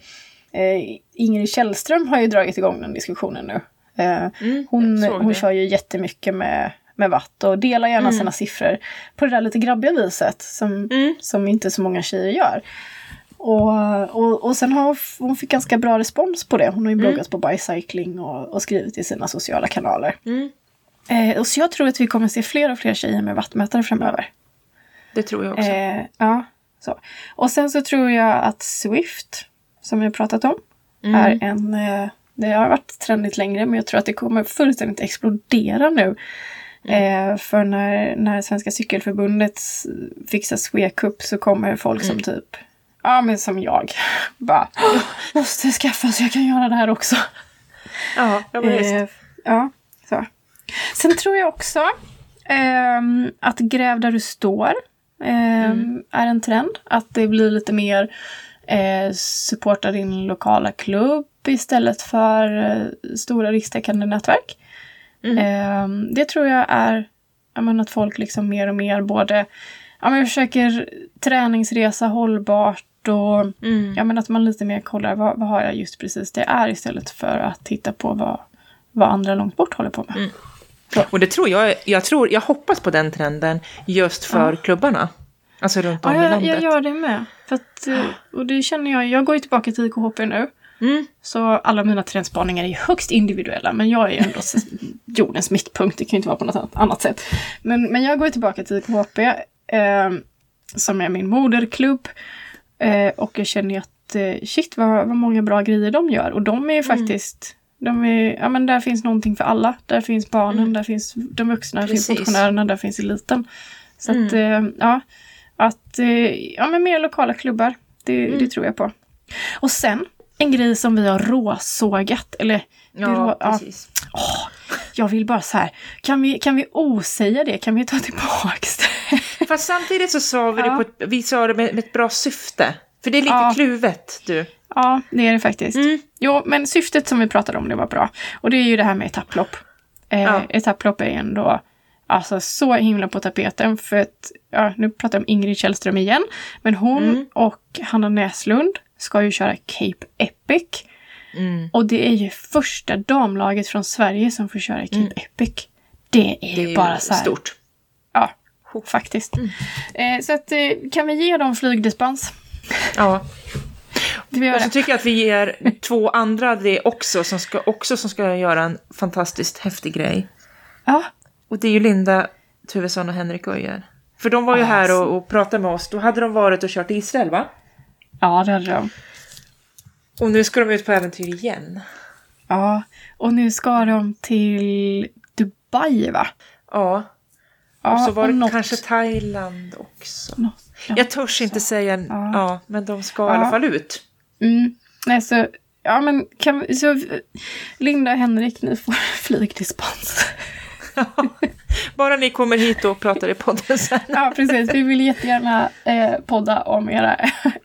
Ingrid Källström har ju dragit igång den diskussionen nu. Mm, hon, hon kör ju jättemycket med med watt och delar gärna mm. sina siffror på det där lite grabbiga viset som, mm. som inte så många tjejer gör. Och, och, och sen har hon fick ganska bra respons på det. Hon har ju mm. bloggat på Bicycling och, och skrivit i sina sociala kanaler. Mm. Eh, och så jag tror att vi kommer se fler och fler tjejer med wattmätare framöver. Det tror jag också. Eh, ja, så. Och sen så tror jag att Swift, som vi har pratat om, mm. är en... Eh, det har varit trendigt längre men jag tror att det kommer fullständigt explodera nu. Mm. Eh, för när, när Svenska Cykelförbundet fixar Swekup så kommer folk mm. som typ, ja men som jag, bara måste skaffa så jag kan göra det här också. Ja, ja eh, Ja, så. Sen tror jag också eh, att gräv där du står eh, mm. är en trend. Att det blir lite mer eh, supporta din lokala klubb istället för eh, stora rikstäckande nätverk. Mm. Eh, det tror jag är jag menar, att folk liksom mer och mer både ja, men försöker träningsresa hållbart och mm. ja, men att man lite mer kollar vad, vad har jag just precis det är istället för att titta på vad, vad andra långt bort håller på med. Mm. Och det tror jag, jag tror, jag hoppas på den trenden just för ja. klubbarna. Alltså runt om ja, i landet. jag gör det med. För att, eh, och det känner jag, jag går ju tillbaka till IKHP nu. Mm. Så alla mina trendspaningar är högst individuella, men jag är ju ändå jordens mittpunkt. Det kan ju inte vara på något annat sätt. Men, men jag går tillbaka till IKHP, eh, som är min moderklubb. Eh, och jag känner ju att eh, shit vad, vad många bra grejer de gör. Och de är ju mm. faktiskt de är, ja men där finns någonting för alla. Där finns barnen, mm. där finns de vuxna, där finns motionärerna, där finns eliten. Så mm. att, eh, ja, att, eh, ja men mer lokala klubbar, det, mm. det tror jag på. Och sen en grej som vi har råsågat, eller Ja, rå, precis. Ja. Oh, jag vill bara så här, kan vi, kan vi osäga det? Kan vi ta tillbaks det? Fast samtidigt så sa vi ja. det på ett, vi sa det med, med, ett bra syfte. För det är lite ja. kluvet, du. Ja, det är det faktiskt. Mm. Jo, men syftet som vi pratade om, det var bra. Och det är ju det här med etapplopp. Eh, ja. Etapplopp är ändå alltså så himla på tapeten för att, ja, nu pratar jag om Ingrid Källström igen, men hon mm. och Hanna Näslund ska ju köra Cape Epic. Mm. Och det är ju första damlaget från Sverige som får köra Cape mm. Epic. Det är, det är bara så här. stort. Ja, faktiskt. Mm. Eh, så att, eh, kan vi ge dem flygdispens? Ja. Och så tycker jag att vi ger två andra det också som ska, också som ska göra en fantastiskt häftig grej. Ja. Och det är ju Linda Tuvesson och Henrik Öijer. För de var ju här och, och, pratade med oss. Då hade de varit och kört Israel va? Ja, det hade de. Och nu ska de ut på äventyr igen. Ja, och nu ska de till Dubai va? Ja. ja och så var och det något... kanske Thailand också. Något, jag törs inte säga, ja. ja. men de ska ja. i alla fall ut. Mm. Nej, så, ja men kan så Linda och Henrik, ni får flygdispens. Bara ni kommer hit och pratar i podden sen. ja, precis. Vi vill jättegärna eh, podda om era,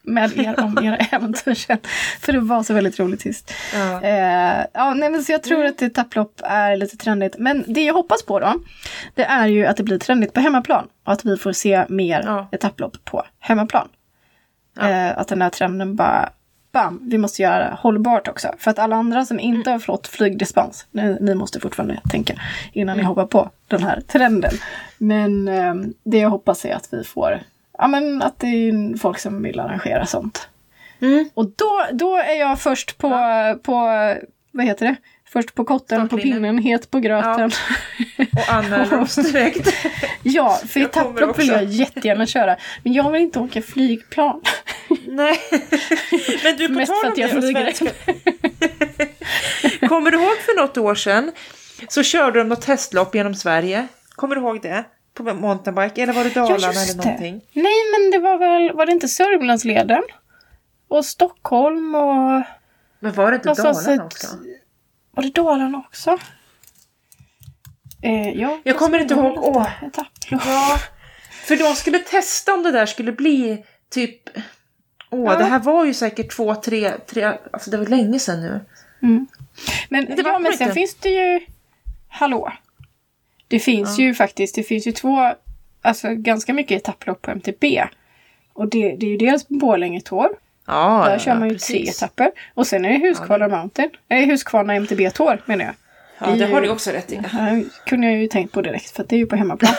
med er om era äventyr sen. För det var så väldigt roligt sist. Ja. Eh, ja, nej, men så jag tror mm. att etapplopp är lite trendigt. Men det jag hoppas på då, det är ju att det blir trendigt på hemmaplan. Och att vi får se mer ja. etapplopp på hemmaplan. Ja. Eh, att den här trenden bara bam, vi måste göra hållbart också. För att alla andra som inte har fått flygdispens, ni, ni måste fortfarande tänka innan ni mm. hoppar på den här trenden. Men eh, det jag hoppas är att vi får, ja men att det är folk som vill arrangera sånt. Mm. Och då, då är jag först på, ja. på, vad heter det? Först på kotten, på pinnen, het på gröten. Ja. Och oss direkt. ja, för etapplopp vill jag jättegärna köra. Men jag vill inte åka flygplan. Nej. Men du, på Mest för att jag flyger. Kommer du ihåg för något år sedan så körde de något testlopp genom Sverige Kommer du ihåg det? På mountainbike, eller var det Dalarna Ja, eller det. någonting? Nej, men det var väl, var det inte Sörmlandsleden? Och Stockholm och... Men var det inte Dalarna ett- också? Var det Dalarna också? Eh, ja, Jag kommer inte ihåg. Åh. Ja, för de skulle testa om det där skulle bli typ... Åh, Ja. det här var ju säkert två, tre, tre... Alltså det var länge sedan nu. Mm. Men, Det var ja, men inte. sen finns det ju... Hallå. Det finns ju faktiskt, det finns ju två, alltså ganska mycket etapplopp på MTB. Och det, det är ju dels Borlänge Tour. Ja, Där ja, kör man ju precis. tre etapper. Och sen är det Huskvarna Mountain. Nej, Huskvarna MTB Tour menar jag. Ja, Det det har ju- du också rätt i. Det kunde jag ju tänkt på direkt för det är ju på hemmaplan.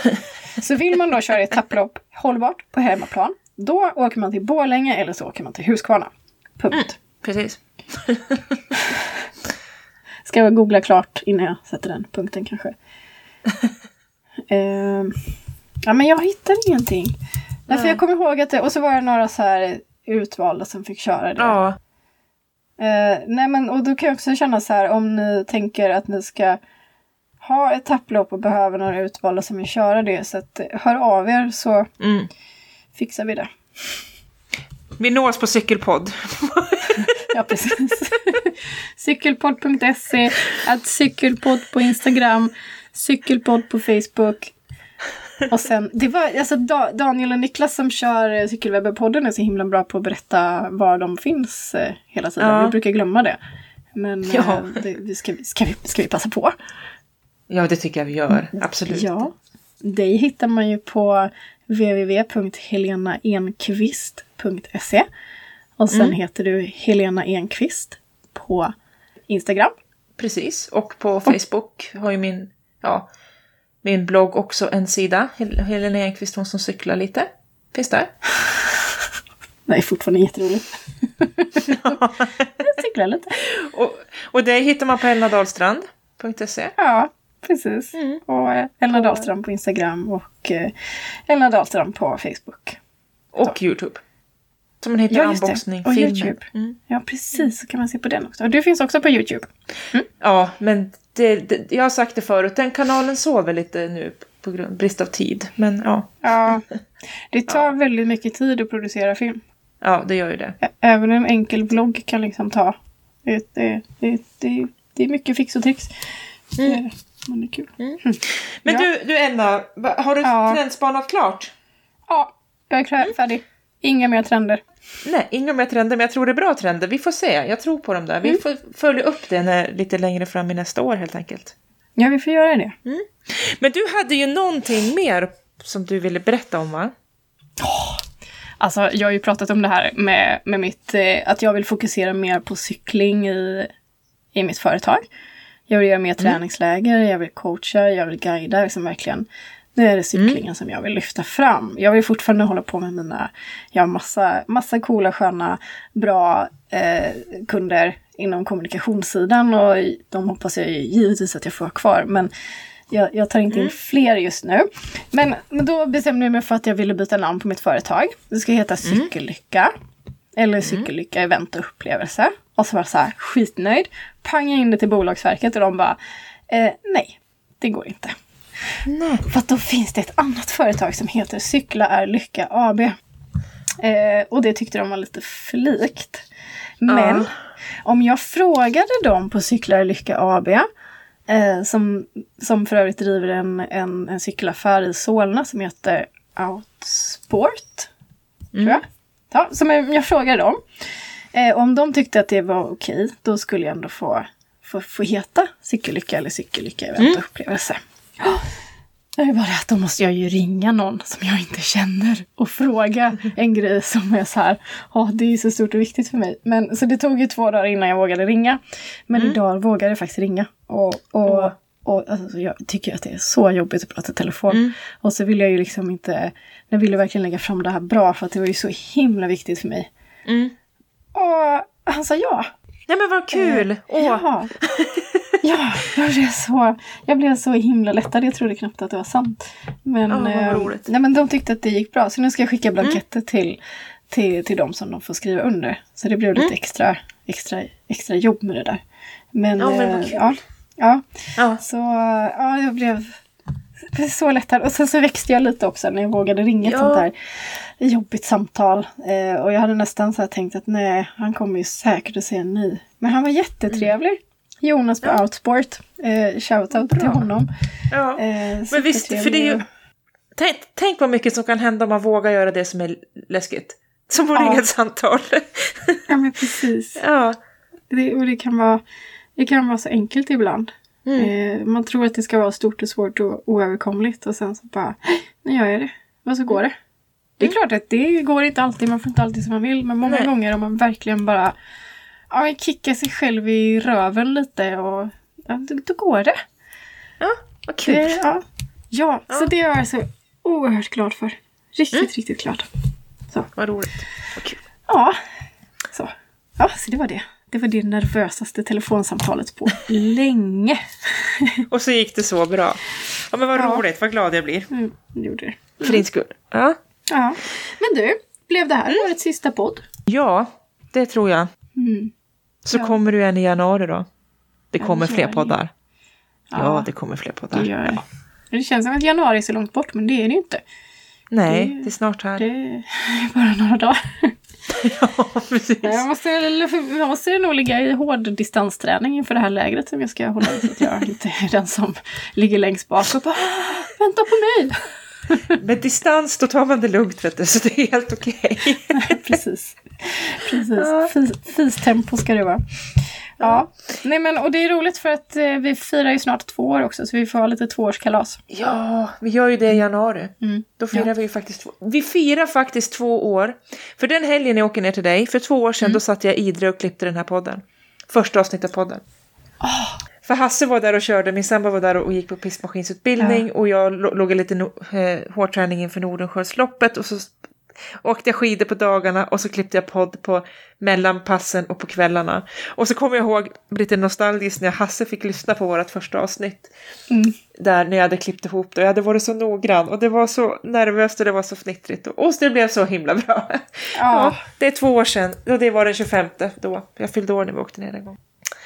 så vill man då köra etapplopp hållbart på hemmaplan. Då åker man till Borlänge eller så åker man till Huskvarna. Punkt. Precis. Ska jag googla klart innan jag sätter den punkten kanske. Ehm, ja men jag hittar ingenting. Därför Nej. jag kommer ihåg att det, och så var det några så här utvalda som fick köra det. Ja, Eh, nej men och då kan jag också känna så här om ni tänker att ni ska ha ett tapplopp och behöver några utvalda som vill köra det. Så att, eh, hör av er så mm. fixar vi det. Vi nås på cykelpodd. Ja precis. Cykelpodd.se, att cykelpodd på Instagram, cykelpodd på Facebook. Och sen, det var alltså Da- Daniel och Niklas som kör eh, Cykelwebben-podden är så himla bra på att berätta var de finns eh, hela tiden. Ja. Vi brukar glömma det. Men eh, Ja. det, det ska, vi, ska, vi, ska vi passa på? Ja, det tycker jag vi gör. Absolut. Ja. Dig hittar man ju på www.helenaenqvist.se Och sen Mm. heter du Helena Enqvist på Instagram. Precis. Och på Facebook har ju min, ja, min blogg också en sida. Hel- Helena Enqvist, hon som cyklar lite. Finns där. Det är fortfarande jätteroligt. Jag cyklar lite. Och, och det hittar man på elnadahlstrand.se. Ja, precis. Mm. Och eh, Elna Dahlström på Instagram och eh, Elna Dahlström på Facebook. Och Youtube. Så man hittar Ja, just det. unboxning, Och filmer. YouTube. Mm. Ja, precis. Så kan man se på den också. Och du finns också på YouTube. Ja, men det, det, jag har sagt det förut, den kanalen sover lite nu på grund brist av tid. Men ja, Ja, det tar väldigt mycket tid att producera film. ja det gör ju det. Ä- Även en enkel vlogg kan liksom ta. Det, det, det, det, det är mycket fix och tricks. Mm. Är- Men det är kul. Men Ja. du, du Emma, har du Ja. trendspanat klart? Ja, jag är klar, färdig. Inga mer trender. Nej, inga mer trender, men jag tror det är bra trender. Vi får se, jag tror på dem där. Vi får följa upp det när, lite längre fram i nästa år helt enkelt. Ja, vi får göra det. Men du hade ju någonting mer som du ville berätta om va? Alltså, jag har ju pratat om det här med, med mitt, eh, att jag vill fokusera mer på cykling i, i mitt företag. Jag vill göra mer träningsläger, jag vill coacha, jag vill guida, liksom verkligen. Nu är det cyklingen som jag vill lyfta fram. Jag vill fortfarande hålla på med mina, jag har massa, massa coola, sköna, bra eh, kunder inom kommunikationssidan och de hoppas jag givetvis att jag får ha kvar. Men jag, jag tar inte in fler just nu. Men, men då bestämde jag mig för att jag ville byta namn på mitt företag. Det ska heta Cykellycka. Eller Cykellycka event och upplevelse. Och så var jag så här skitnöjd. Pangade in det till Bolagsverket och de bara eh, nej, det går inte. Nej. För då finns det ett annat företag som heter Cykla är Lycka AB. Eh, och det tyckte de var lite för likt. Men Ja. om jag frågade dem på Cykla är Lycka AB, eh, som, som för övrigt driver en, en, en cykelaffär i Solna som heter Outsport. Tror jag. Ja, som jag, jag frågade dem. Eh, om de tyckte att det var okej, då skulle jag ändå få, få, få heta Cykellycka eller Cykellycka event och upplevelse. Det är bara att då måste jag ju ringa någon som jag inte känner och fråga en grej som är så här, ja det är så stort och viktigt för mig. Men, så det tog ju två dagar innan jag vågade ringa. Men idag vågade jag faktiskt ringa. Och, och, och alltså, jag tycker att det är så jobbigt att prata i telefon. Och så vill jag ju liksom inte, jag ville verkligen lägga fram det här bra för att det var ju så himla viktigt för mig. Mm. Och han sa ja. Nej men vad kul! Åh, Ja. ja, jag blev, så, jag blev så himla lättad. Jag trodde knappt att det var sant. Men, vad eh, nej, men de tyckte att det gick bra. Så nu ska jag skicka blanketter till, till, till dem som de får skriva under. Så det blev lite extra, extra, extra jobb med det där. Men, Ja, men eh, ja, ja, Ja. så ja, jag blev så lättad. Och sen så växte jag lite också när jag vågade ringa Ja. ett sånt här jobbigt samtal. Eh, och jag hade nästan så tänkt att nej, han kommer ju säkert att säga nej. Men han var jättetrevlig. Jonas på Ja. Outsport. Eh, shoutout till Bra. honom. Ja. Eh, Men visst, för det är ju... Tänk, tänk vad mycket som kan hända om man vågar göra det som är läskigt. Som att Ja. ett samtal. Ja men precis. ja. Det, och det kan, vara, det kan vara så enkelt ibland. Mm. Eh, man tror att det ska vara stort och svårt och oöverkomligt och sen så bara, nu gör jag det. Och så går det. Det är klart att det går inte alltid, man får inte alltid som man vill. Men många Nej. gånger om man verkligen bara ja, kickar sig själv i röven lite och ja, då, då går det. ja, vad kul. det ja. Ja, så det är jag så oerhört glad för. Riktigt, Mm. riktigt glad. Vad roligt. Vad kul. Ja, så. Ja, så det var det. Det var det nervösaste telefonsamtalet på länge. Och så gick det så bra. Ja, men vad Ja. roligt. Vad glad jag blir. Mm, det gjorde det. För din skull. Ja. Ja. Men du, blev det här Mm. årets sista podd? ja, det tror jag. Mm. Så Ja. kommer du en i januari då. Det Ja, kommer det fler poddar. Ja, Ja. det kommer fler poddar. Det gör det. Känns som att januari är så långt bort, men det är det ju inte. Nej, Det- det är snart här. Det är bara några dagar. Ja, precis. Jag måste, jag måste nog ligga i hård distansträning inför det här lägret som jag ska hålla i. Så att jag inte är den som ligger längst bak och bara "Ah, vänta på mig. Med distans, då tar man det lugnt vet du, så det är helt okej. Precis. Precis. Ja. Fis, fistempo ska det vara. Ja. Nej men och det är roligt för att eh, vi firar ju snart två år också så vi får ha lite tvåårskalas. Ja, vi gör ju det i januari. Mm. Då firar Ja. vi ju faktiskt två. Vi firar faktiskt två år. För den helgen jag åker ner till dig, för två år sedan, då satt jag i Idre och klippte den här podden. Första avsnittet av podden. För Hasse var där och körde, min sambo var där och gick på pistmaskinsutbildning och jag låg lite no- eh, inför Nordenskiöldsloppet och så åkte jag skidor på dagarna och så klippte jag podd på mellanpassen och på kvällarna. Och så kommer jag ihåg lite nostalgiskt när Hasse fick lyssna på vårt första avsnitt. Mm. Där när jag hade klippt ihop det. Jag hade varit så noggrann och det var så nervöst och det var så fnittrigt. Och, och det blev så himla bra. Ja. Ja. det är två år sedan och det var den 25 då. Jag fyllde år när vi åkte ner en gång.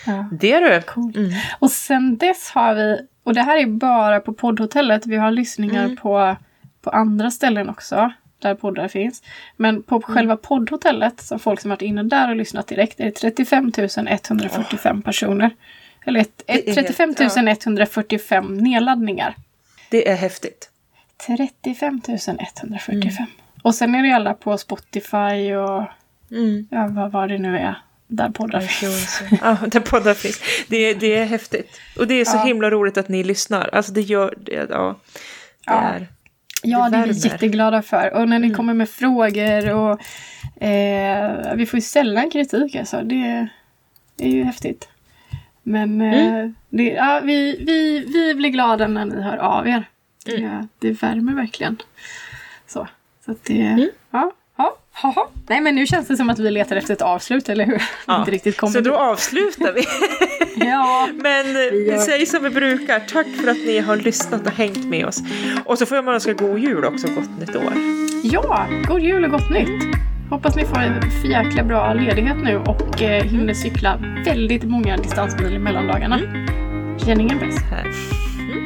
Ja. Det du! Coolt. Mm. Och sen dess har vi, och det här är bara på poddhotellet, vi har lyssningar Mm. på, på andra ställen också. Där poddar finns. Men på Mm. själva poddhotellet, så folk som varit inne där och lyssnat direkt, är det 35 145 personer. Eller ett, ett, 35 helt- 145 nedladdningar. Det är häftigt. 35 145. Mm. Och sen är det alla på Spotify och Mm. ja, vad, vad det nu är. Där poddar finns. Ja, där poddar finns. Det, är- det är häftigt. Och det är så Ja. himla roligt att ni lyssnar. Alltså det gör det. Ja, det Ja. är. Ja, Det är vi jätteglada för. Och när ni Mm. kommer med frågor och eh, vi får ju sällan kritik alltså. Det, det är ju häftigt. Men eh, Mm. det, ja, vi, vi, vi blir glada när ni hör av er. Mm. Ja, det värmer verkligen. Så, så att det... Mm. Ja, ja, haha. Nej men nu känns det som att vi letar efter ett avslut, eller hur? Ja. Inte riktigt kommer Så då avslutar vi. Ja, Men eh, vi gör- säger som vi brukar. Tack för att ni har lyssnat och hängt med oss. Och så får man önska god jul också och gott nytt år. Ja, god jul och gott nytt! Hoppas ni får en jäkla bra ledighet nu och eh, hinner cykla väldigt många distansmil i mellandagarna. Känn ingen press. Här. Mm.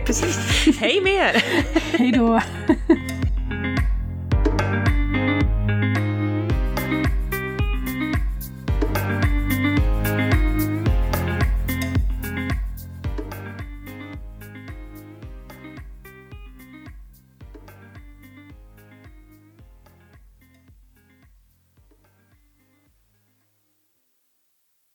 Precis. Hej med er! Hej då!